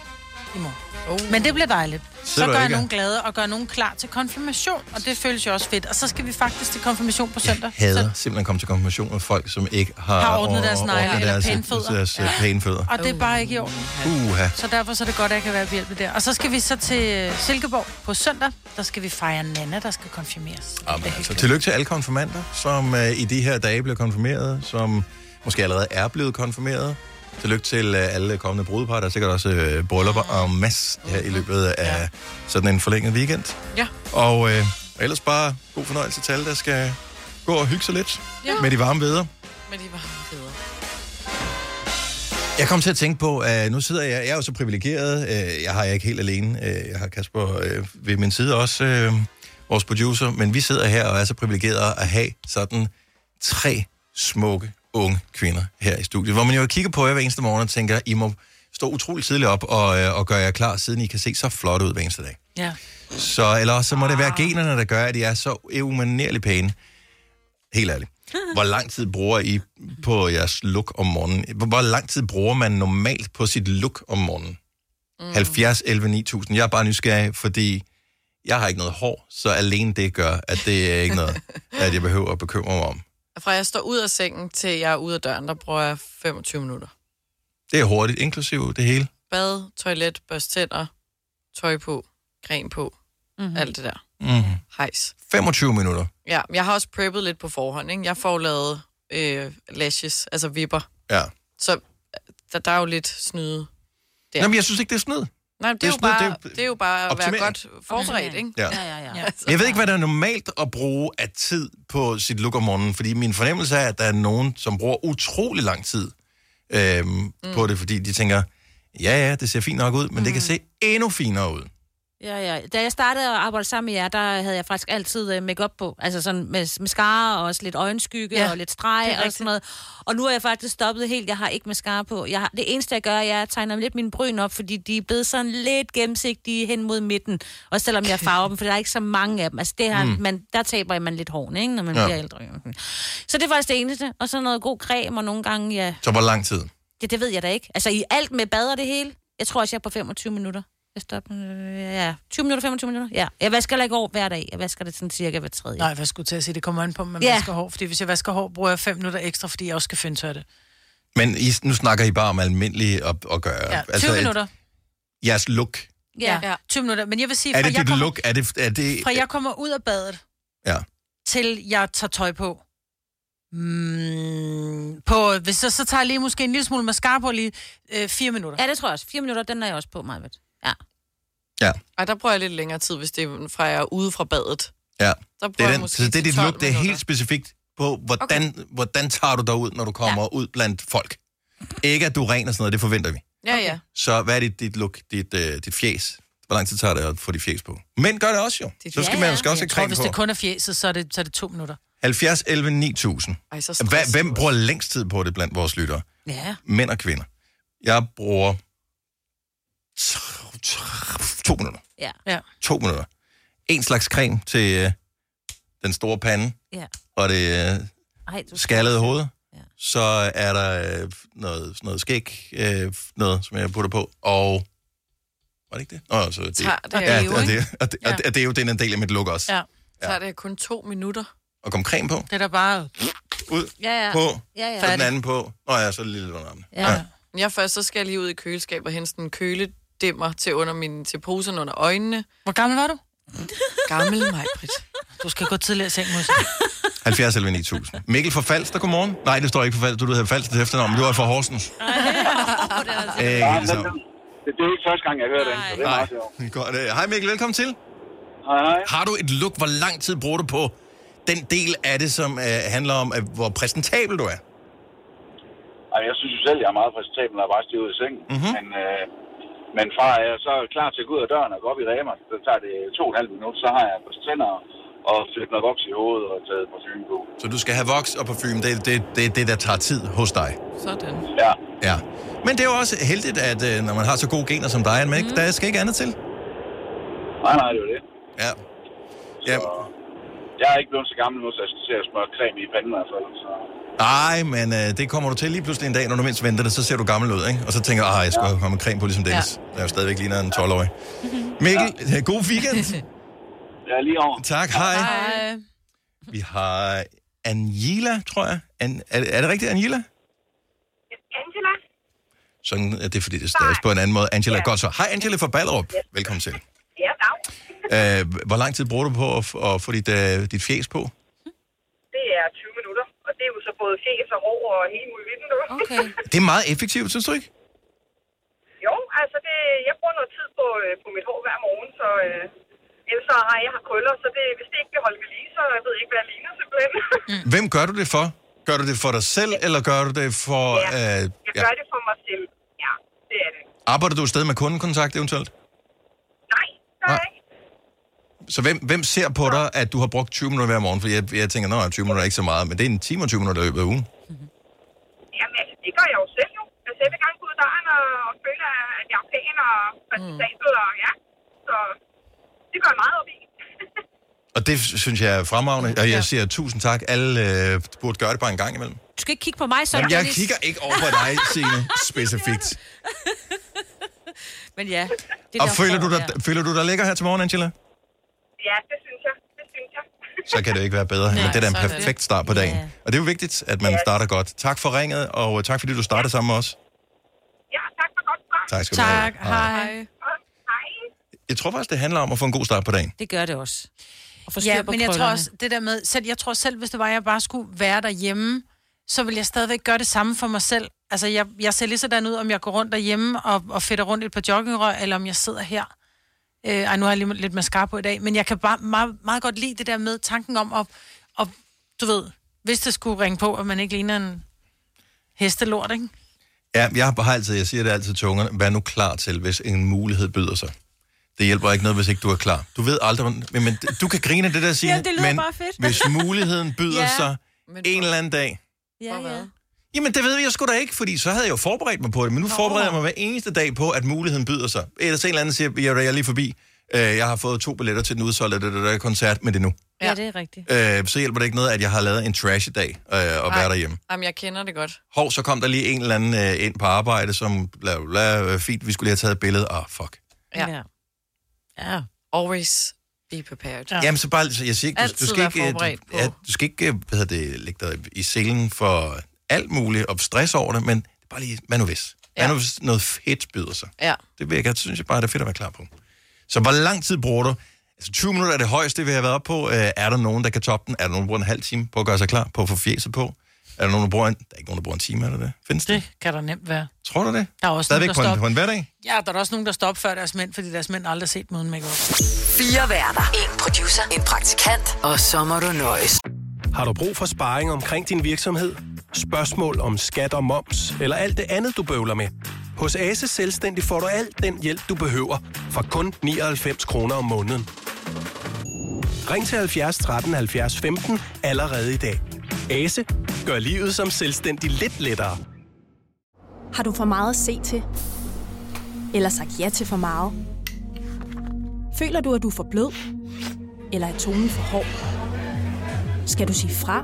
i morgen. Oh. Men det bliver dejligt. Så Så gør jeg nogen glade og gør nogen klar til konfirmation, og det føles jo også fedt. Og så skal vi faktisk til konfirmation på søndag. hader simpelthen komme til konfirmation med folk, som ikke har, Har ordnet deres negle eller deres, pæne fødder. deres, Ja. ja. pæne fødder. Og det er bare ikke i orden. Uha. Så derfor så er det godt, at jeg kan være behjælpelig der. Og så skal vi så til Silkeborg på søndag. Der skal vi fejre Nana, der skal konfirmeres. Jamen, altså, tillykke til alle konfirmander, som uh, i de her dage bliver konfirmeret, som måske allerede er blevet konfirmeret. Tillykke til uh, alle kommende brudepar. Der er sikkert også uh, bryllupper og mass her i løbet af sådan en forlænget weekend. Ja. Og uh, ellers bare god fornøjelse til alle, der skal gå og hygge sig lidt Ja. med de varme veder. Men de var bedre. Jeg kom til at tænke på, at nu sidder jeg, jeg er jo så privilegeret, øh, jeg har jeg ikke helt alene, Øh, jeg har Kasper øh, ved min side også, øh, vores producer, men vi sidder her og er så privilegerede at have sådan tre smukke unge kvinder her i studiet, hvor man jo kigger på jer hver eneste morgen og tænker, I må stå utroligt tidligt op og, øh, og gøre jer klar, siden I kan se så flot ud hver eneste dag. Ja. Så, eller så må det være generne, der gør, at I er så umanerligt pæne. Helt ærligt. Hvor lang tid bruger I på jeres look om morgenen? Hvor, hvor lang tid bruger man normalt på sit look om morgenen? Mm. 70, 11, 9000. Jeg er bare nysgerrig, fordi jeg har ikke noget hår, så alene det gør, at det er ikke noget, at jeg behøver at bekymre mig om. Fra jeg står ud af sengen til jeg er ude af døren, der bruger jeg 25 minutter. Det er hurtigt, inklusiv det hele. Bad, toilet, børste tænder, tøj på, creme på, mm-hmm. alt det der. Mm. Hejs. 25 minutter. Ja, men jeg har også preppet lidt på forhånd, ikke? Jeg får lavet øh, lashes, altså vipper. Ja. Så der, der er jo lidt snyde der. Jamen, jeg synes ikke, det er snyd. Nej, det, det er, jo bare, det er- det er jo bare at være godt forberedt, ikke? Ja. Ja, ja, ja. ja. Jeg ved ikke, hvad der er normalt at bruge af tid på sit look om morgenen, fordi min fornemmelse er, at der er nogen, som bruger utrolig lang tid øhm, mm. på det, fordi de tænker, ja, ja, det ser fint nok ud, men mm. det kan se endnu finere ud. Ja, ja. Da jeg startede at arbejde sammen med jer, der havde jeg faktisk altid øh, makeup på. Altså sådan med mascara og også lidt øjenskygge Ja, og lidt streg og sådan noget. Og nu er jeg faktisk stoppet helt. Jeg har ikke mascara på. Jeg har, det eneste, jeg gør, jeg er, at tegner lidt mine bryn op, fordi de er blevet sådan lidt gennemsigtige hen mod midten. Og selvom jeg farver dem, for der er ikke så mange af dem. Altså det her, Mm. man, der taber man lidt hårene, ikke, når man ja. bliver ældre. Så det er faktisk det eneste. Og så noget god creme, og nogle gange, ja, Så hvor lang tid? det, det ved jeg da ikke. Altså i alt med bad og det hele. Jeg tror også, jeg er på 25 minutter. Jeg stopper, øh, ja, 20 minutter, 25 minutter. Ja. Jeg vasker ikke over hver dag. Jeg vasker det sådan cirka hver tredje. Nej, hvad skulle jeg til at sige? Det kommer an på, om man Ja. vasker hår. Fordi hvis jeg vasker hår, bruger jeg fem minutter ekstra, fordi jeg også skal finde det. Men I, nu snakker I bare om almindelige at, at gøre. Ja, 20 altså, minutter. Et, jeres look. Ja. ja, 20 minutter. Men jeg vil sige, Er fra, det jeg dit kommer, look? Er det, er det, fra jeg kommer ud af badet, Ja. til jeg tager tøj på. Mm, på hvis så, så tager jeg lige måske en lille smule mascara på lige øh, fire minutter. Ja, det tror jeg også. Fire minutter, den er jeg også på, Marvitt. Ja. Ja. Ej, der bruger jeg lidt længere tid, hvis det er fra jeg er ude fra badet. Ja, Der det er, den, måske så det er dit 12 look. Det er helt specifikt på, hvordan, okay. hvordan tager du dig ud, når du kommer ja. ud blandt folk. Ikke at du er ren og sådan noget, det forventer vi. Ja, ja. Så hvad er dit, dit look, dit, uh, dit fjes? Hvor lang tid tager det at få dit fjes på? Mænd gør det også jo. Så skal man skal også have creme hvis på. det kun er fjeset, så er det, så er det to minutter. 70, 11, 9000. Ej, så Hva, stresset hvem bruger længst tid på det blandt vores lyttere? Ja. Mænd og kvinder. Jeg bruger to minutter. Ja. ja. To minutter. En slags creme til øh, den store pande Ja. og det øh, Ej, du skaldede hoved. Ja. Så er der øh, noget, noget skæg, øh, noget, som jeg putter på, og... Var det ikke det? Nå, så det, Tager det ja, jo, og ikke? det, og det, og det, og det er jo den en del af mit look også. Ja. Så er det kun to minutter. Og kom creme på, Det er da bare... ud, Ja, ja. på, Ja, ja. og den anden på. Nå ja, så lille under armen. Ja. Jeg først, så skal jeg lige ud i køleskabet og hente sådan en køledimmer til, under min, til posen under øjnene. Hvor gammel var du? Gammel mig, Britt. Du skal gå tidligere i seng, Musse. 70 11 9000. Mikkel fra Falster, godmorgen. Nej, det står ikke for Falster. Du hedder Falster til efternavn, men du er fra Horsens. Øh, Ja, så. men det, det er ikke første gang, jeg hører den, så det er meget sjovt. Godt. Hej Mikkel, velkommen til. Hej, hej. Har du et look, hvor lang tid bruger du på den del af det, som øh, handler om, at, hvor præsentabel du er? Ej, jeg synes jo selv, jeg er meget præsentabel, når jeg bare stiger ud i sengen. Mhm. Men, øh, men fra jeg er så klar til at gå ud af døren og gå op i Rema, så tager det to og et halvt minut, så har jeg på tænder og flyttet noget voks i hovedet og taget parfume på. Så du skal have voks og parfume, det er det, det, det, der tager tid hos dig. Sådan. Ja. Ja. Men det er jo også heldigt, at øh, når man har så gode gener som dig, man ikke, der skal ikke andet til. Nej, nej, det er jo det. Ja. Ja. Jeg er ikke blevet så gammel nu, så jeg skal til at smøre creme i panden i hvert fald. Så. Nej, men øh, det kommer du til lige pludselig en dag, når du mindst venter det, så ser du gammel ud, ikke? Og så tænker ah, jeg skal ja. have med creme på ligesom Dennis. Ja. Jeg er jo stadigvæk ligner en 12-årig. Mikkel, ja. god weekend. Ja, lige over. Tak, hej. Hej. Vi har Angela, tror jeg. An, er, det- er det rigtigt, Angela? Angela? Sådan, er det er fordi, det staves på en anden måde. Angela, ja. godt så. Hej Angela fra Ballerup. Velkommen til. Ja, dag. Uh, hvor lang tid bruger du på at, at få dit, uh, dit fjes på? Det er 20 minutter, og det er jo så både fjes og hår og hele muligheden. Okay. Det er meget effektivt, synes du ikke? jo, altså det, jeg bruger noget tid på, øh, på mit hår hver morgen, så øh, ellers så har jeg har krøller, så det, hvis det ikke bliver holdt ved lige, så jeg ved jeg ikke, hvad jeg ligner simpelthen. Hvem gør du det for? Gør du det for dig selv, eller gør du det for... Ja. Uh, Jeg gør det for mig selv. Ja, det er det. Arbejder du et sted med kundekontakt eventuelt? Nej, gør jeg ikke. Så hvem, hvem ser på dig, at du har brugt 20 minutter hver morgen? For jeg, jeg tænker, nå, 20 minutter er ikke så meget, men det er en time og 20 minutter i løbet af ugen. Jamen altså, det gør jeg jo selv jo. Altså, jeg vil gerne gå ud af døren og, og føle, at jeg er pæn og præsentabel, og ja. Så det gør jeg meget op i. Og det synes jeg er fremragende, og jeg siger tusind tak. Alle øh, burde gøre det bare en gang imellem. Du skal ikke kigge på mig, så Jamen, jeg kigger ikke over på dig, Signe, specifikt. Men ja. Det Og føler du, dig, føler du dig lækker her til morgen, Angela? Ja, det synes jeg. Det synes jeg. så kan det jo ikke være bedre. Nej, det er da en er perfekt start på dagen. Og det er jo vigtigt, at man starter godt. Tak for ringet, og tak fordi du startede sammen med os. Ja, tak for godt svar. Tak skal du have. Tak, hej. Jeg tror faktisk, det handler om at få en god start på dagen. Det gør det også. Og få Ja, på men jeg tror også, det der med, selv, jeg tror selv, hvis det var, at jeg bare skulle være derhjemme, så vil jeg stadigvæk gøre det samme for mig selv. Altså, jeg, jeg ser lige sådan ud, om jeg går rundt derhjemme og, og fedter rundt et par joggingrør, eller om jeg sidder her. Øh, ej, nu har jeg lige lidt mascara på i dag, men jeg kan bare meget, meget godt lide det der med tanken om at, at, du ved, hvis det skulle ringe på, at man ikke ligner en hestelort, ikke? Ja, jeg har altid, jeg siger det altid til ungerne, vær nu klar til, hvis en mulighed byder sig. Det hjælper ikke noget, hvis ikke du er klar. Du ved aldrig, men, men du kan grine det der, Signe, Ja, det lyder men bare fedt. hvis muligheden byder Ja. sig en eller anden dag, Ja, ja. Jamen, det ved jeg sgu da ikke, fordi så havde jeg jo forberedt mig på det. Men nu Nå. forbereder jeg mig hver eneste dag på, at muligheden byder sig. Ellers en eller anden siger, jeg er lige forbi. Øh, Jeg har fået to billetter til den udsolgte det, det, det, koncert, men det er nu. Ja, det er rigtigt. Øh, Så hjælper det ikke noget, at jeg har lavet en trash-dag øh, og være derhjemme. Jamen, jeg kender det godt. Hov, så kom der lige en eller anden øh, ind på arbejde, som bla bla øh, fint, vi skulle lige have taget et billede. Ah, fuck. Ja. Ja. Always be prepared. Ja. Jamen, så bare, så jeg siger ikke, du, du skal ikke, øh, du, ja, du skal ikke, øh, hvad hedder det, lægge dig i selen for alt muligt og stress over det, men det er bare lige, hvad nu hvis? Hvad Ja. nu hvis noget fedt byder sig? Ja. Det vil jeg godt, synes jeg bare, det er fedt at være klar på. Så hvor lang tid bruger du? Altså 20 minutter er det højeste, vi har været op på. Øh, er der nogen, der kan toppe den? Er der nogen, der bruger en halv time på at gøre sig klar, på at få fjeset på? Er der nogen, der bruger en... Der er ikke nogen, der bruger en time, er der det? Findes det? Det kan der nemt være. Tror du det? Der er også Stadigvæk nogen, på der en, stopper. på en hverdag? Ja, der er også nogen, der står op før deres mænd, fordi deres mænd aldrig har set dem uden makeup. Fire værter. En producer. En praktikant. Og så må du nøjes. Har du brug for sparring omkring din virksomhed? Spørgsmål om skat og moms, eller alt det andet, du bøvler med? Hos Ase Selvstændig får du alt den hjælp, du behøver, for kun 99 kroner om måneden. Ring til 70 13 70 15 allerede i dag. Ase gør livet som selvstændig lidt lettere. Har du for meget at se til? Eller sagt ja til for meget? Føler du, at du er for blød? Eller er tonen for hård? Skal du sige fra?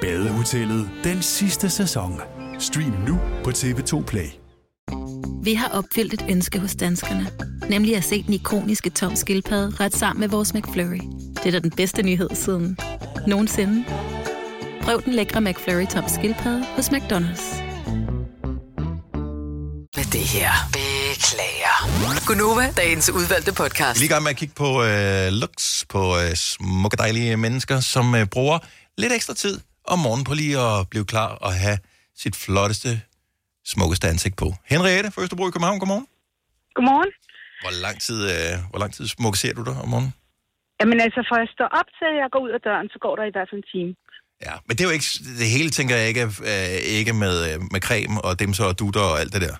Badehotellet den sidste sæson. Stream nu på TV2 Play. Vi har opfyldt et ønske hos danskerne. Nemlig at se den ikoniske tom skildpadde ret sammen med vores McFlurry. Det er da den bedste nyhed siden nogensinde. Prøv den lækre McFlurry tom skildpadde hos McDonald's. Med det her. Beklager. Gunova, dagens udvalgte podcast. Vi er lige i gang med at kigge på øh, looks, på øh, smukke, dejlige mennesker, som øh, bruger lidt ekstra tid om morgenen på lige at blive klar og have sit flotteste, smukkeste ansigt på. Henriette fra Østerbro i København, godmorgen. Godmorgen. Hvor lang tid, øh, hvor lang tid smuk ser du dig om morgenen? Jamen altså, fra jeg står op til jeg går ud af døren, så går der i hvert fald en time. Ja, men det er jo ikke, det hele tænker jeg ikke, øh, ikke med, øh, med creme og dimser og dutter og alt det der.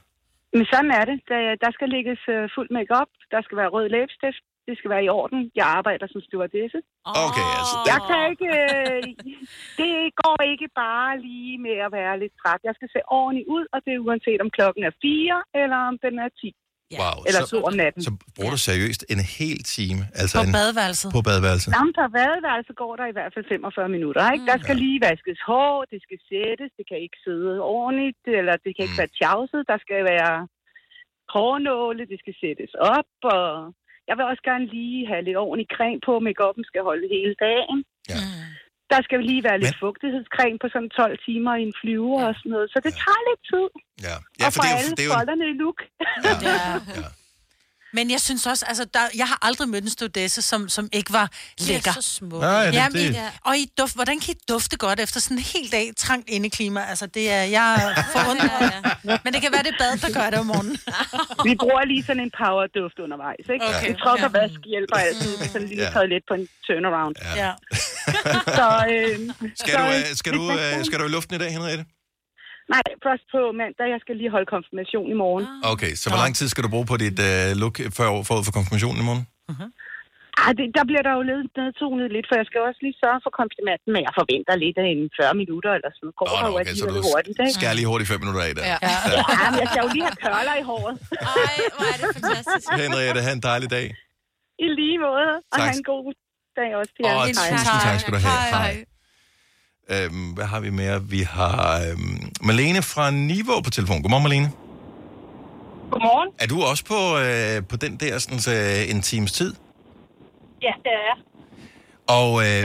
Men sådan er det. Der, der skal lægges uh, fuld makeup. Der skal være rød læbestift. Det skal være i orden. Jeg arbejder som stewardesse. Okay, altså... Jeg kan ikke... Øh, det går ikke bare lige med at være lidt træt. Jeg skal se ordentligt ud, og det er uanset om klokken er 4 eller om den er 10. Wow, Eller så, 2 om natten. så bruger du seriøst en hel time. Altså På en, badeværelset. På badeværelset. Sammen på badeværelse går der i hvert fald 45 minutter. Ikke? Der skal lige vaskes hår, det skal sættes, det kan ikke sidde ordentligt, eller det kan ikke være tjavset. Der skal være hårnåle, det skal sættes op, og jeg vil også gerne lige have lidt ordentlig creme på. Make-up'en skal holde hele dagen. Ja. Der skal lige være lidt fugtighedscreme på sådan 12 timer i en flyver og sådan noget. Så det tager lidt tid. Ja, ja og for for det er jo- alle det er jo- folderne i look. Ja. Men jeg synes også, altså, der, jeg har aldrig mødt en stewardesse, som, som ikke var lækker. så smuk. Nej, det- Jamen, det- I, og I duft, hvordan kan I dufte godt efter sådan en hel dag trangt indeklima? Altså, det er, jeg er forundret. Men det kan være, det er bad, der gør det om morgenen. Vi bruger lige sådan en powerduft undervejs, ikke? Okay. Okay. Trop og vask hjælper altid. Det er sådan lige Ja. taget lidt på en turnaround. Ja. så, øh, Skal så, du, øh, øh, skal, du, øh, skal du i luften i dag, Henriette? Nej, først på mandag. Jeg skal lige holde konfirmation i morgen. Okay, så hvor lang tid skal du bruge på dit øh, look før, forud for konfirmationen i morgen? Ah, det, der bliver der jo lidt nedtonet lidt, for jeg skal også lige sørge for komplimenten, men jeg forventer lidt af en 40 minutter eller sådan noget. Går Åh, oh, okay, så du hurtigt, ikke? skal lige hurtigt fem minutter af der. Ja. ja, men jeg skal jo lige have kørler i håret. Ej, hvor er det fantastisk. Henriette, have en dejlig dag. I lige måde, og Tak. have en god dag også til Og jer. tusind tak skal du have. Hej. Øhm, hvad har vi mere? Vi har øhm, Malene fra Niveau på telefon. Godmorgen, Malene. Godmorgen. Er du også på, øh, på den der sådan, øh, en times tid? Ja, det er jeg. Og øh,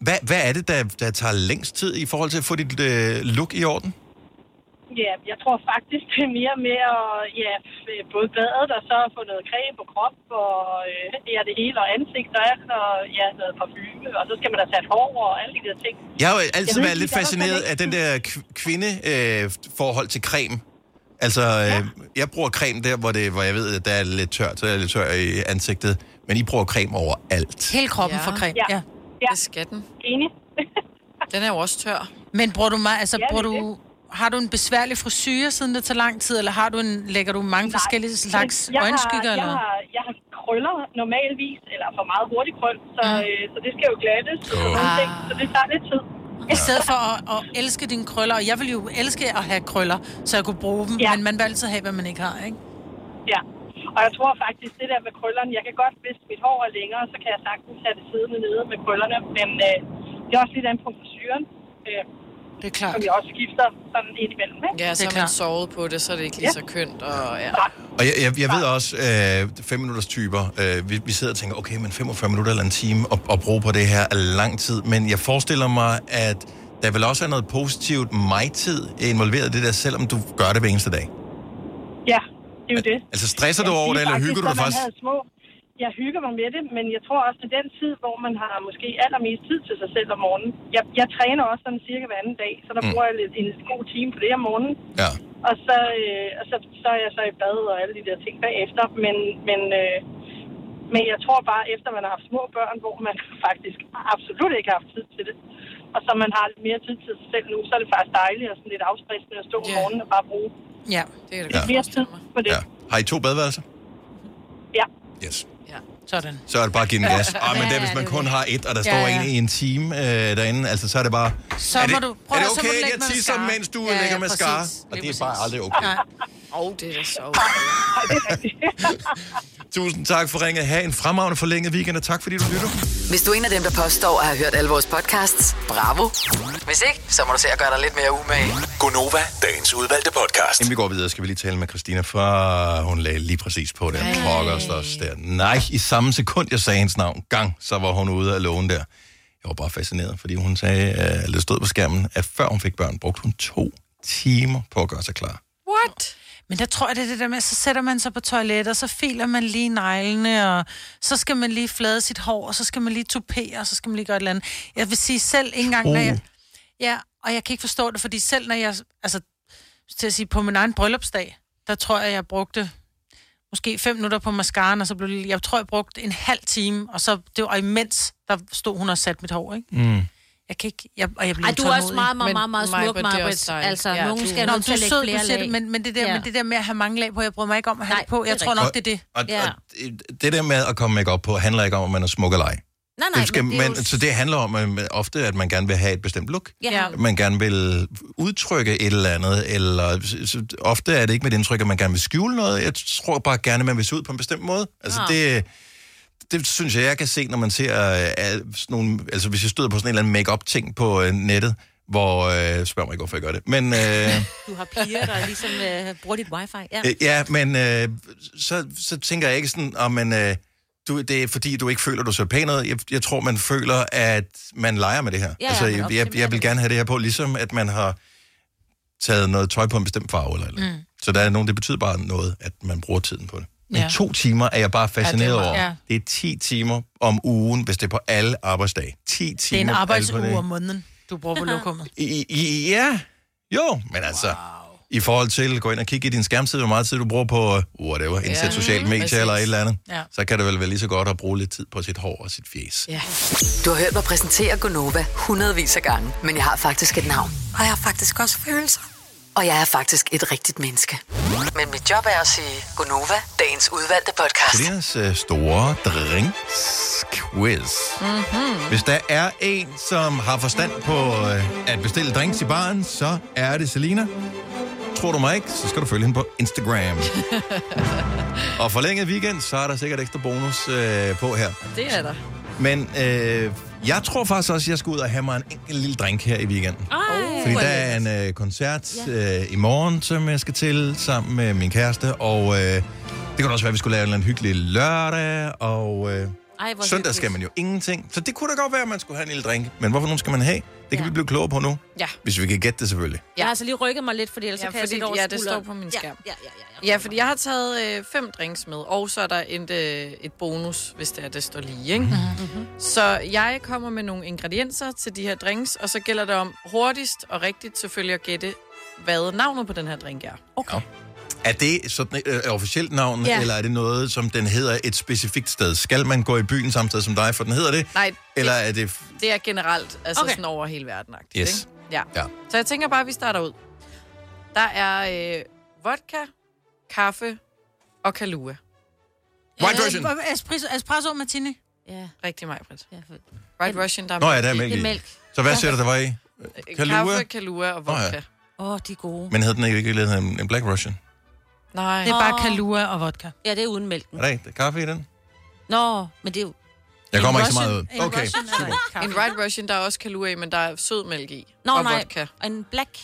hvad, hvad er det, der, der tager længst tid i forhold til at få dit øh, look i orden? Ja, jeg tror faktisk, det er mere med at ja, f- både badet og så få noget creme på krop og øh, ja, det hele og ansigt og alt og ja, noget parfume. Og så skal man da tage hår og alle de der ting. Jeg har jo Jeg altid ved været lidt er fascineret af den der kvinde-forhold øh, forhold til creme. Altså, øh, jeg bruger creme der, hvor, det, hvor jeg ved, at der er lidt tørt, så er jeg lidt tør i ansigtet. Men I bruger creme overalt. Hele kroppen ja. for creme. Ja. ja. Ja. Det skal den. Enig. Den er jo også tør. Men bruger du meget, altså Ja, bruger det er du, har du en besværlig frisyr, siden det tager lang tid, eller har du en, lægger du mange Nej, forskellige slags jeg øjenskygger? Har, jeg, eller? har, jeg har krøller normalvis, eller for meget hurtigt krøl, så, Mm. øh, så det skal jo glattes. Oh. Og ting, så det tager lidt tid. I stedet for at, at elske dine krøller, og jeg vil jo elske at have krøller, så jeg kunne bruge dem, ja. men man vil altid have, hvad man ikke har, ikke? Ja, og jeg tror faktisk, det der med krøllerne, jeg kan godt, hvis mit hår er længere, så kan jeg sagtens have det siddende nede med krøllerne, men øh, det er også lidt an på frisyren. Øh, det er klart. Som jeg også skifter sådan ind imellem, ikke? Ja, så har man sovet på det, så er det ikke lige så kønt. Og, ja. Og jeg, jeg, jeg ved også, øh, fem minutters typer, øh, vi, vi sidder og tænker, okay, men 45 minutter eller en time at, at bruge på det her er lang tid. Men jeg forestiller mig, at der vil også er noget positivt mig-tid involveret i det der, selvom du gør det hver eneste dag. Ja, det er jo det. Altså, stresser du over det, eller hygger du dig faktisk? havde Små, jeg hygger mig med det, men jeg tror også, det er den tid, hvor man har måske allermest tid til sig selv om morgenen. Jeg, jeg træner også sådan cirka hver anden dag, så der Mm. bruger jeg lidt, en god time på det om morgenen. Ja. Og så, øh, og så, så er jeg så i bad og alle de der ting bagefter. Men, men, øh, men jeg tror bare, efter man har haft små børn, hvor man faktisk absolut ikke har haft tid til det, og så man har lidt mere tid til sig selv nu, så er det faktisk dejligt og sådan lidt afstressende at stå om morgenen og bare bruge Ja, det er det lidt mere tid på det. Ja. Har I to badeværelser? Ja. Yes. Sådan. Så er det bare at give den gas. Ah, men det er, hvis man kun har et, og der står Ja, ja. en i en time øh, derinde, altså så er det bare... Så er må det, du- prøv er det at- så må okay, du jeg tisser, mens du Ja, ja, lægger mascara? Og det er bare aldrig okay. Åh, oh, det er da så. Tusind tak for ringet. Ha' en fremragende forlænget weekend, og tak fordi du lytter. Hvis du er en af dem, der påstår at have hørt alle vores podcasts, bravo. Hvis ikke, så må du se at gøre dig lidt mere umage. Gonova, dagens udvalgte podcast. Inden vi går videre, skal vi lige tale med Christina, for hun lagde lige præcis på den pokkers også der. Nej, i samme sekund, jeg sagde hendes navn, gang, så var hun ude af lågen der. Jeg var bare fascineret, fordi hun sagde, øh, eller det stod på skærmen, at før hun fik børn, brugte hun to timer på at gøre sig klar. What? Men der tror jeg, det er det der med, så sætter man sig på toilettet, og så filer man lige neglene, og så skal man lige flade sit hår, og så skal man lige tupere, og så skal man lige gøre et eller andet. Jeg vil sige selv ikke engang, når jeg... Ja, og jeg kan ikke forstå det, fordi selv når jeg... Altså, til at sige, på min egen bryllupsdag, der tror jeg, jeg brugte måske fem minutter på mascaraen, og så blev det, jeg tror, jeg brugte en halv time, og så det var imens, der stod hun og satte mit hår, ikke? Mm. Jeg kan ikke... Jeg, og jeg bliver Ej, du er også meget, meget, meget, meget smuk, Marbet. Altså, Ja, nogen du- skal Nå, du at er lægge sød, du flere siger lag. det, men, men det, der, Ja. men det der med at have mange lag på, jeg bryder mig ikke om at have Nej, det på. Jeg det tror nok, det er det. Og, Ja. og det der med at komme make op på, handler ikke om, at man er smuk eller ej. Nej, nej, det skal, men det er men, jo- Så det handler om at, ofte, at man gerne vil have et bestemt look. Ja. Man gerne vil udtrykke et eller andet, eller så, ofte er det ikke med det indtryk, at man gerne vil skjule noget. Jeg tror bare gerne, at man vil se ud på en bestemt måde. Altså Ah. det, det synes jeg, jeg kan se, når man ser øh, sådan nogle, altså hvis jeg støder på sådan en eller anden make-up ting på øh, nettet, hvor, øh, spørg mig ikke, hvorfor jeg gør det, men... Øh, Du har piger, der ligesom øh, bruger dit wifi. Ja. Øh, Ja, men øh, så, så tænker jeg ikke sådan, om man, øh, du, det er fordi, du ikke føler, du ser pæn ud. Jeg, jeg tror, man føler, at man leger med det her. ja, altså, jeg, jeg, jeg vil gerne have det her på, ligesom at man har taget noget tøj på en bestemt farve. Eller, eller. Mm. Så der er nogen, det betyder bare noget, at man bruger tiden på det. Men Ja. to timer er jeg bare fascineret Ja, det er over. Ja. Det er 10 timer om ugen, hvis det er på alle arbejdsdage. 10 timer. Det er en arbejdsuge om måneden, du bruger på lokummet. I, i, ja, jo, men altså, wow. i forhold til, gå ind og kigge i din skærmtid, hvor meget tid du bruger på, uh, whatever, indsæt Ja, sociale medier præcis. eller et eller andet, Ja. så kan det vel være lige så godt at bruge lidt tid på sit hår og sit fjes. Ja. Du har hørt mig præsentere Gonova hundredvis af gange, men jeg har faktisk et navn. Og jeg har faktisk også følelser. Og jeg er faktisk et rigtigt menneske. Men mit job er at sige Gonova, dagens udvalgte podcast. Selinas øh, store drinks-quiz. Mm-hmm. Hvis der er en, som har forstand på øh, at bestille drinks i baren, så er det Selina. Tror du mig ikke, så skal du følge hende på Instagram. Og forlænget weekend, så er der sikkert ekstra bonus øh, på her. Det er der. Men øh, jeg tror faktisk også, at jeg skal ud og have mig en enkelt lille drink her i weekenden. Ej. Fordi der er en øh, koncert øh, i morgen, som jeg skal til sammen med min kæreste. Og øh, det kan også være, at vi skulle lave en eller anden hyggelig lørdag. Og øh, Ej, hvor søndag hyggeligt. skal man jo ingenting. Så det kunne da godt være, at man skulle have en lille drink. Men hvorfor nogen skal man have? Det kan ja. vi blive klogere på nu. Ja. Hvis vi kan gætte det selvfølgelig. Jeg har altså lige rykket mig lidt, fordi ellers Ja, ja, kan jeg fordi, det over ja, det står på min Ja, skærm. Ja, ja, ja. Ja, fordi jeg har taget øh, fem drinks med, og så er der et, øh, et bonus, hvis det er, det står lige, ikke? Mm-hmm. Så jeg kommer med nogle ingredienser til de her drinks, og så gælder det om hurtigst og rigtigt selvfølgelig at gætte, hvad navnet på den her drink er. Okay. Er det sådan et øh, officielt navn, Ja. ja. eller er det noget, som den hedder et specifikt sted? Skal man gå i byen samme sted som dig, for den hedder det? Nej, Eller er det... Det er generelt, altså Okay. sådan over hele verden. Yes. Ikke? Ja. Ja. Så jeg tænker bare, at vi starter ud. Der er øh, vodka, kaffe og Kahlua. White Russian. Øh, Espresso, espresso martini. Ja. Rigtig meget, Britt. Ja, for... White Russian, der er Nå ja, der er mælk Det er i. mælk. Så hvad siger du, der var i? Kahlua? Kaffe, Kahlua og ja. vodka. Åh, oh, de er gode. Men hed den ikke en Black Russian? Nej. Det er bare Kahlua og vodka. Ja, det er uden mælken. Er der ikke kaffe i den? Nå, men det er jo... Jeg kommer ikke så meget ud. Okay, er super. En White Russian, der er også Kahlua i, men der er sød mælk i. Nå, og nej. vodka. Og en black.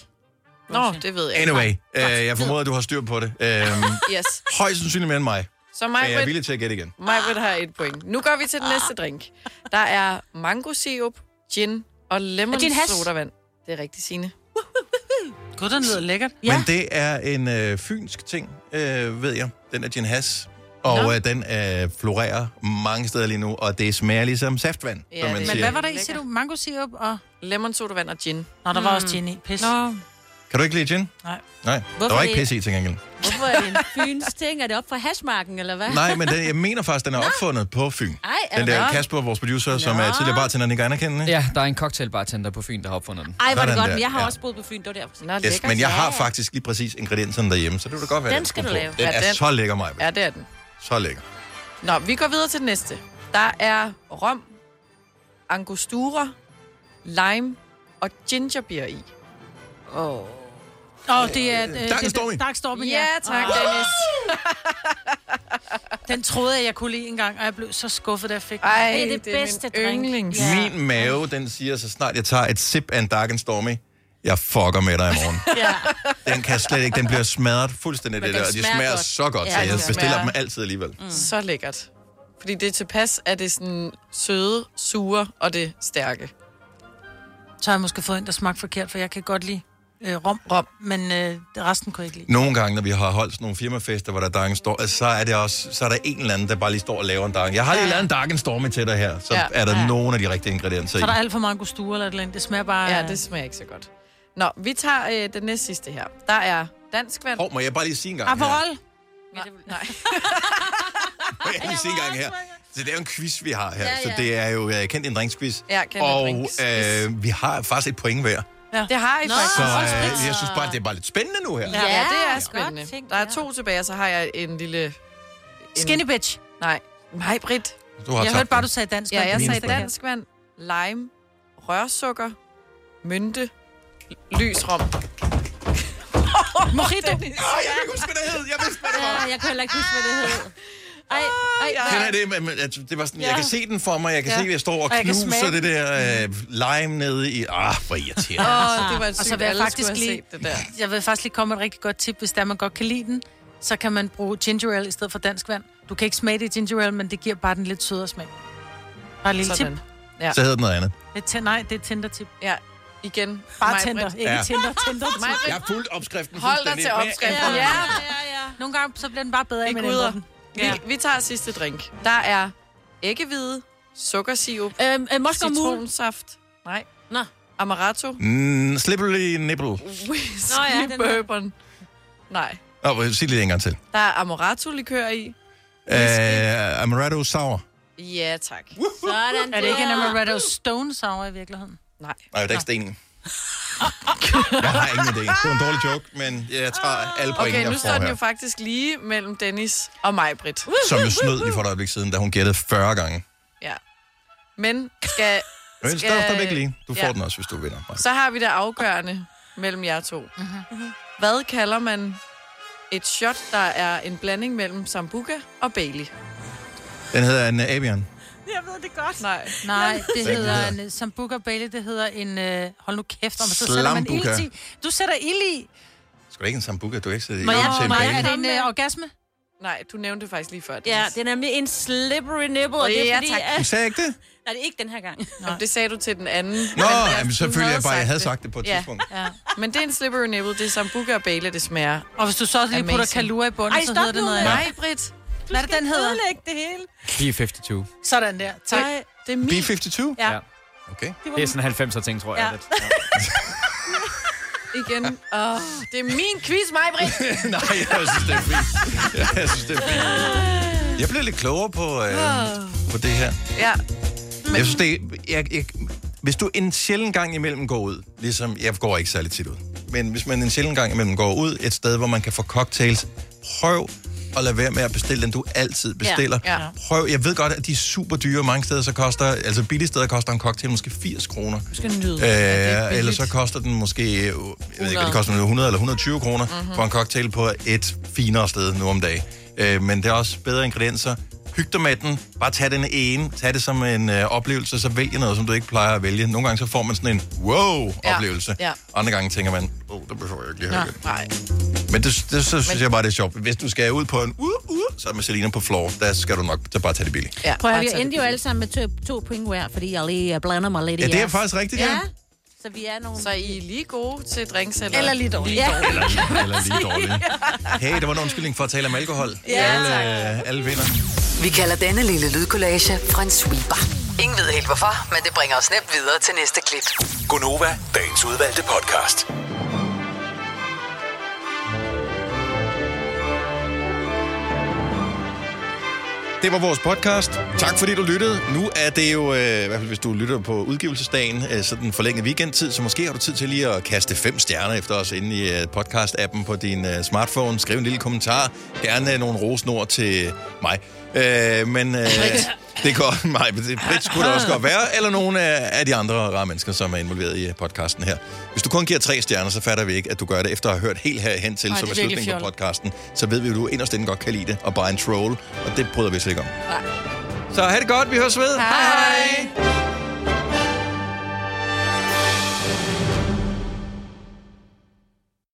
Nå, det ved jeg ikke. Anyway, øh, jeg formoder, at du har styr på det. Øhm, Yes. højst sandsynligt mere end mig. Så Men jeg er mig, villig til at gætte igen. mig har et point. Nu går vi til den næste drink. Der er mango sirup, gin og lemon sodavand. Det er rigtigt, Signe. Gud, den lyder lækkert. Ja. Men det er en øh, fynsk ting, øh, ved jeg. Den er gin has. Og øh, den øh, florerer mange steder lige nu, og det smager ligesom saftvand, Ja, som man det- Men siger. hvad var der i, siger du? Mango syrup og... Lemon sodavand og gin. Nå, der var også gin i. Pis. Nå. Kan du ikke lide gin? Nej. Nej, Hvorfor der var ikke det? pisse i til gengæld. Hvorfor er det en fyns ting? Er det op fra hashmarken, eller hvad? Nej, men den, jeg mener faktisk, den er opfundet på Fyn. Ej, er Den det der rigtigt? Kasper, vores producer, som er tidligere bartender, ikke anerkendende. Ja, der er en cocktailbartender på Fyn, der har opfundet den. Ej, var det Sådan godt, der, men jeg har ja. også boet på Fyn, det var derfor. Nå, Yes, men jeg har faktisk lige præcis ingredienserne derhjemme, så det vil da godt være, Den den skal skulle du lave. Den Ja, er den- så lækker, mig. Ja, det er den. Så lækker. Nå, vi går videre til den næste. Der er rom, angostura, lime og gingerbeer i. Åh. Oh. Åh, oh, det er... Øh, Dark det- Stormy. Dark Stormy, Ja, tak, Åh. Dennis. Den troede jeg, jeg kunne lide engang, og jeg blev så skuffet, da jeg fik den. Ej, det er det det er bedste min drink. yndlings. Ja. Min mave, den siger, så snart jeg tager et sip af en Dark and Stormy, jeg fucker med dig i morgen. ja. Den kan slet ikke, den bliver smadret fuldstændig, Men det der. Og de smager godt. så godt, Ja, så de jeg bestiller smager- dem altid alligevel. Mm. Så lækkert. Fordi det er tilpas, at det er sådan søde, sure og det stærke. Så har jeg måske fået en, der smagte forkert, for jeg kan godt lide øh, rom, rom. men øh, det resten kunne jeg ikke lide. Nogle gange, når vi har holdt sådan nogle firmafester, hvor der er Stormy, altså, så er det også, så er der en eller anden, der bare lige står og laver en Dark. Jeg har lige Ja. lavet en Dark and Stormy til dig her, så Ja. er der Ja. nogle af de rigtige ingredienser Så er der alt for mange gusture eller et eller andet. Det smager bare... Ja, det smager ikke så godt. Nå, vi tager øh, den næste sidste her. Der er dansk vand. Hov, må jeg bare lige sige en gang her? Aperol. Nej. nej. Må jeg lige sige en gang her? Så det er jo en quiz, vi har her. Ja, Så ja. det er jo uh, kendt en drinksquiz. Ja, kendt en Og drinks. øh, vi har faktisk et point hver. Ja. Det har I faktisk. Så øh, jeg synes bare, det er bare lidt spændende nu her. Ja, ja, det er godt spændende. tænkt, Der er to tilbage, og så har jeg en lille... En... Skinny bitch. Nej, mig, Britt. Du har Jeg hørte bare, du sagde dansk. Ja, jeg sagde dansk vand, lime, rørsukker, mynte, lys rom. Mojito. Åh, jeg kan ikke huske, hvad det hed. Jeg vidste, hvad det var. Ja, jeg kan heller ikke huske, hvad det hed. Ej, ej, Kender nej. I det? At det var sådan, Ja. Jeg kan se den for mig. Jeg kan Ja. se, at jeg står og Og jeg knuser det der øh, lime nede i... Ah, hvor irriterende. Åh, det var Og så sygt, vil jeg faktisk lige, det der. jeg vil faktisk lige komme med et rigtig godt tip, hvis der man godt kan lide den, så kan man bruge ginger ale i stedet for dansk vand. Du kan ikke smage det i ginger ale, men det giver bare den lidt sødere smag. Bare et lille Sådan. tip. Ja. Så hedder den noget andet. Det er, t- nej, det er Tinder-tip. Ja, igen. Bare Mig, Tinder, ikke Ja. Tinder, Tinder-tip. Mig, Jeg har fulgt opskriften Hold dig til jeg opskriften. Ja, ja, ja. Nogle gange så bliver den bare bedre, end man ændrer den. Vi, Ja. vi tager sidste drink. Der er æggehvide, sukkersirup, Øhm, øh, citronsaft. Nej. Nå. Amaretto. Mm, slippery nipple. Whisky Nå ja, bourbon. Nej. Åh, oh, sig lige en gang til. Der er amaretto-likør i. Uh, Amaretto Sour. Ja, tak. Sådan Er det ikke en. Amaretto Stone Sour i virkeligheden? Nej. Nej, der er ikke sten i. Jeg har ingen idé. Det var en dårlig joke, men jeg tager alle point, Okay, nu står den jo faktisk lige mellem Dennis og mig, Britt. Som jo snød lige for et øjeblik siden, da hun gættede 40 gange. Ja. Men skal... Men skal... stadigvæk lige. Du får ja. den også, hvis du vinder. Maja. Så har vi det afgørende mellem jer to. Mm-hmm. Hvad kalder man et shot, der er en blanding mellem Sambuca og Bailey? Den hedder en Avian. Jeg ved det godt. Nej. Nej, det hedder en Sambuca Bailey, det hedder en... Øh, hold nu kæft, om så sætter man ild i. Du sætter ild i. Skal du ikke en sambuca? Du ikke sætte Må i jeg, til en baby? er det en øh, orgasme? Nej, du nævnte det faktisk lige før. Ja, det er nemlig en slippery nipple, og det er Ja, fordi... tak. Du sagde ikke det? Nej, det er ikke den her gang. Nå. det sagde du til den anden. Nå, Men jamen, havde jeg bare, jeg havde sagt det på et ja. tidspunkt. Ja. Men det er en slippery nipple. Det er Sambuca og Bailey, det smager. Og hvis du så også lige putter Amazing. kalua i bunden, Ej, så hedder det noget. Nej, Britt. Hvad er det, den hedder? det hele. B52. Sådan der. Tak. Nej, det er min. B52? Ja. Okay. Det er sådan en 90'er ting, tror jeg. Ja. Lidt. Igen. Oh, det er min quiz, mig, Britt. Nej, jeg synes, det er fint. Jeg synes, det er fint. Jeg blev lidt klogere på, øh, på det her. Ja. Jeg synes, det er, jeg, jeg, hvis du en sjældent gang imellem går ud, ligesom, jeg går ikke særlig tit ud, men hvis man en sjældent gang imellem går ud et sted, hvor man kan få cocktails, prøv at lade være med at bestille den, du altid bestiller. Ja. Ja. Prøv, jeg ved godt, at de er super dyre. Mange steder så koster, altså billige steder koster en cocktail måske 80 kroner. Du skal nyde. Ja, Øh, billigt. eller så koster den måske, jeg ved ikke, det koster, 100 eller 120 kroner Mhm. mm-hmm. for en cocktail på et finere sted nu om dagen. Øh, men det er også bedre ingredienser. Hyg dig med den. Bare tag den ene. Tag det som en øh, oplevelse, så vælg noget, som du ikke plejer at vælge. Nogle gange så får man sådan en wow-oplevelse. Ja. Ja. Andre gange tænker man, åh, oh, det behøver jeg ikke lige have. Nå, nej. Men det, det så synes jeg bare, det er sjovt. Hvis du skal ud på en uh, uh, så med Selina på floor, der skal du nok så bare tage det billigt. Ja, Prøv at vi endte jo alle sammen med to, to point hver, fordi jeg lige øh, blander mig lidt i Ja, det er jeres. faktisk rigtigt, ja. ja. Så vi er nogle... Så I er lige gode til drinks, eller? Eller lige dårlige. Lige Ja. dårlige. Eller, eller lige dårligt. Hey, det var en undskyldning for at tale om alkohol. Ja, alle, tak. øh, alle vinder. Vi kalder denne lille lydkollage Frans sweeper. Ingen ved helt hvorfor, men det bringer os nemt videre til næste klip. Gonova, dagens udvalgte podcast. Det var vores podcast. Tak fordi du lyttede. Nu er det jo, øh, i hvert fald hvis du lytter på udgivelsesdagen, øh, så den forlængede weekendtid, så måske har du tid til lige at kaste fem stjerner efter os inde i øh, podcast-appen på din øh, smartphone. Skriv en lille kommentar. Gerne øh, nogle rosnord til mig. Øh, men øh, det går mig. Det Britt skulle det også godt være, eller nogle af, af de andre rare mennesker, som er involveret i øh, podcasten her. Hvis du kun giver tre stjerner, så fatter vi ikke, at du gør det efter at have hørt helt herhen til, Ej, som er slutningen på podcasten. Så ved vi, at du inderst inde godt kan lide det, og bare en troll, og det bryder vi os ikke om. Nej. Så have det godt, vi høres ved. Hej. Hej.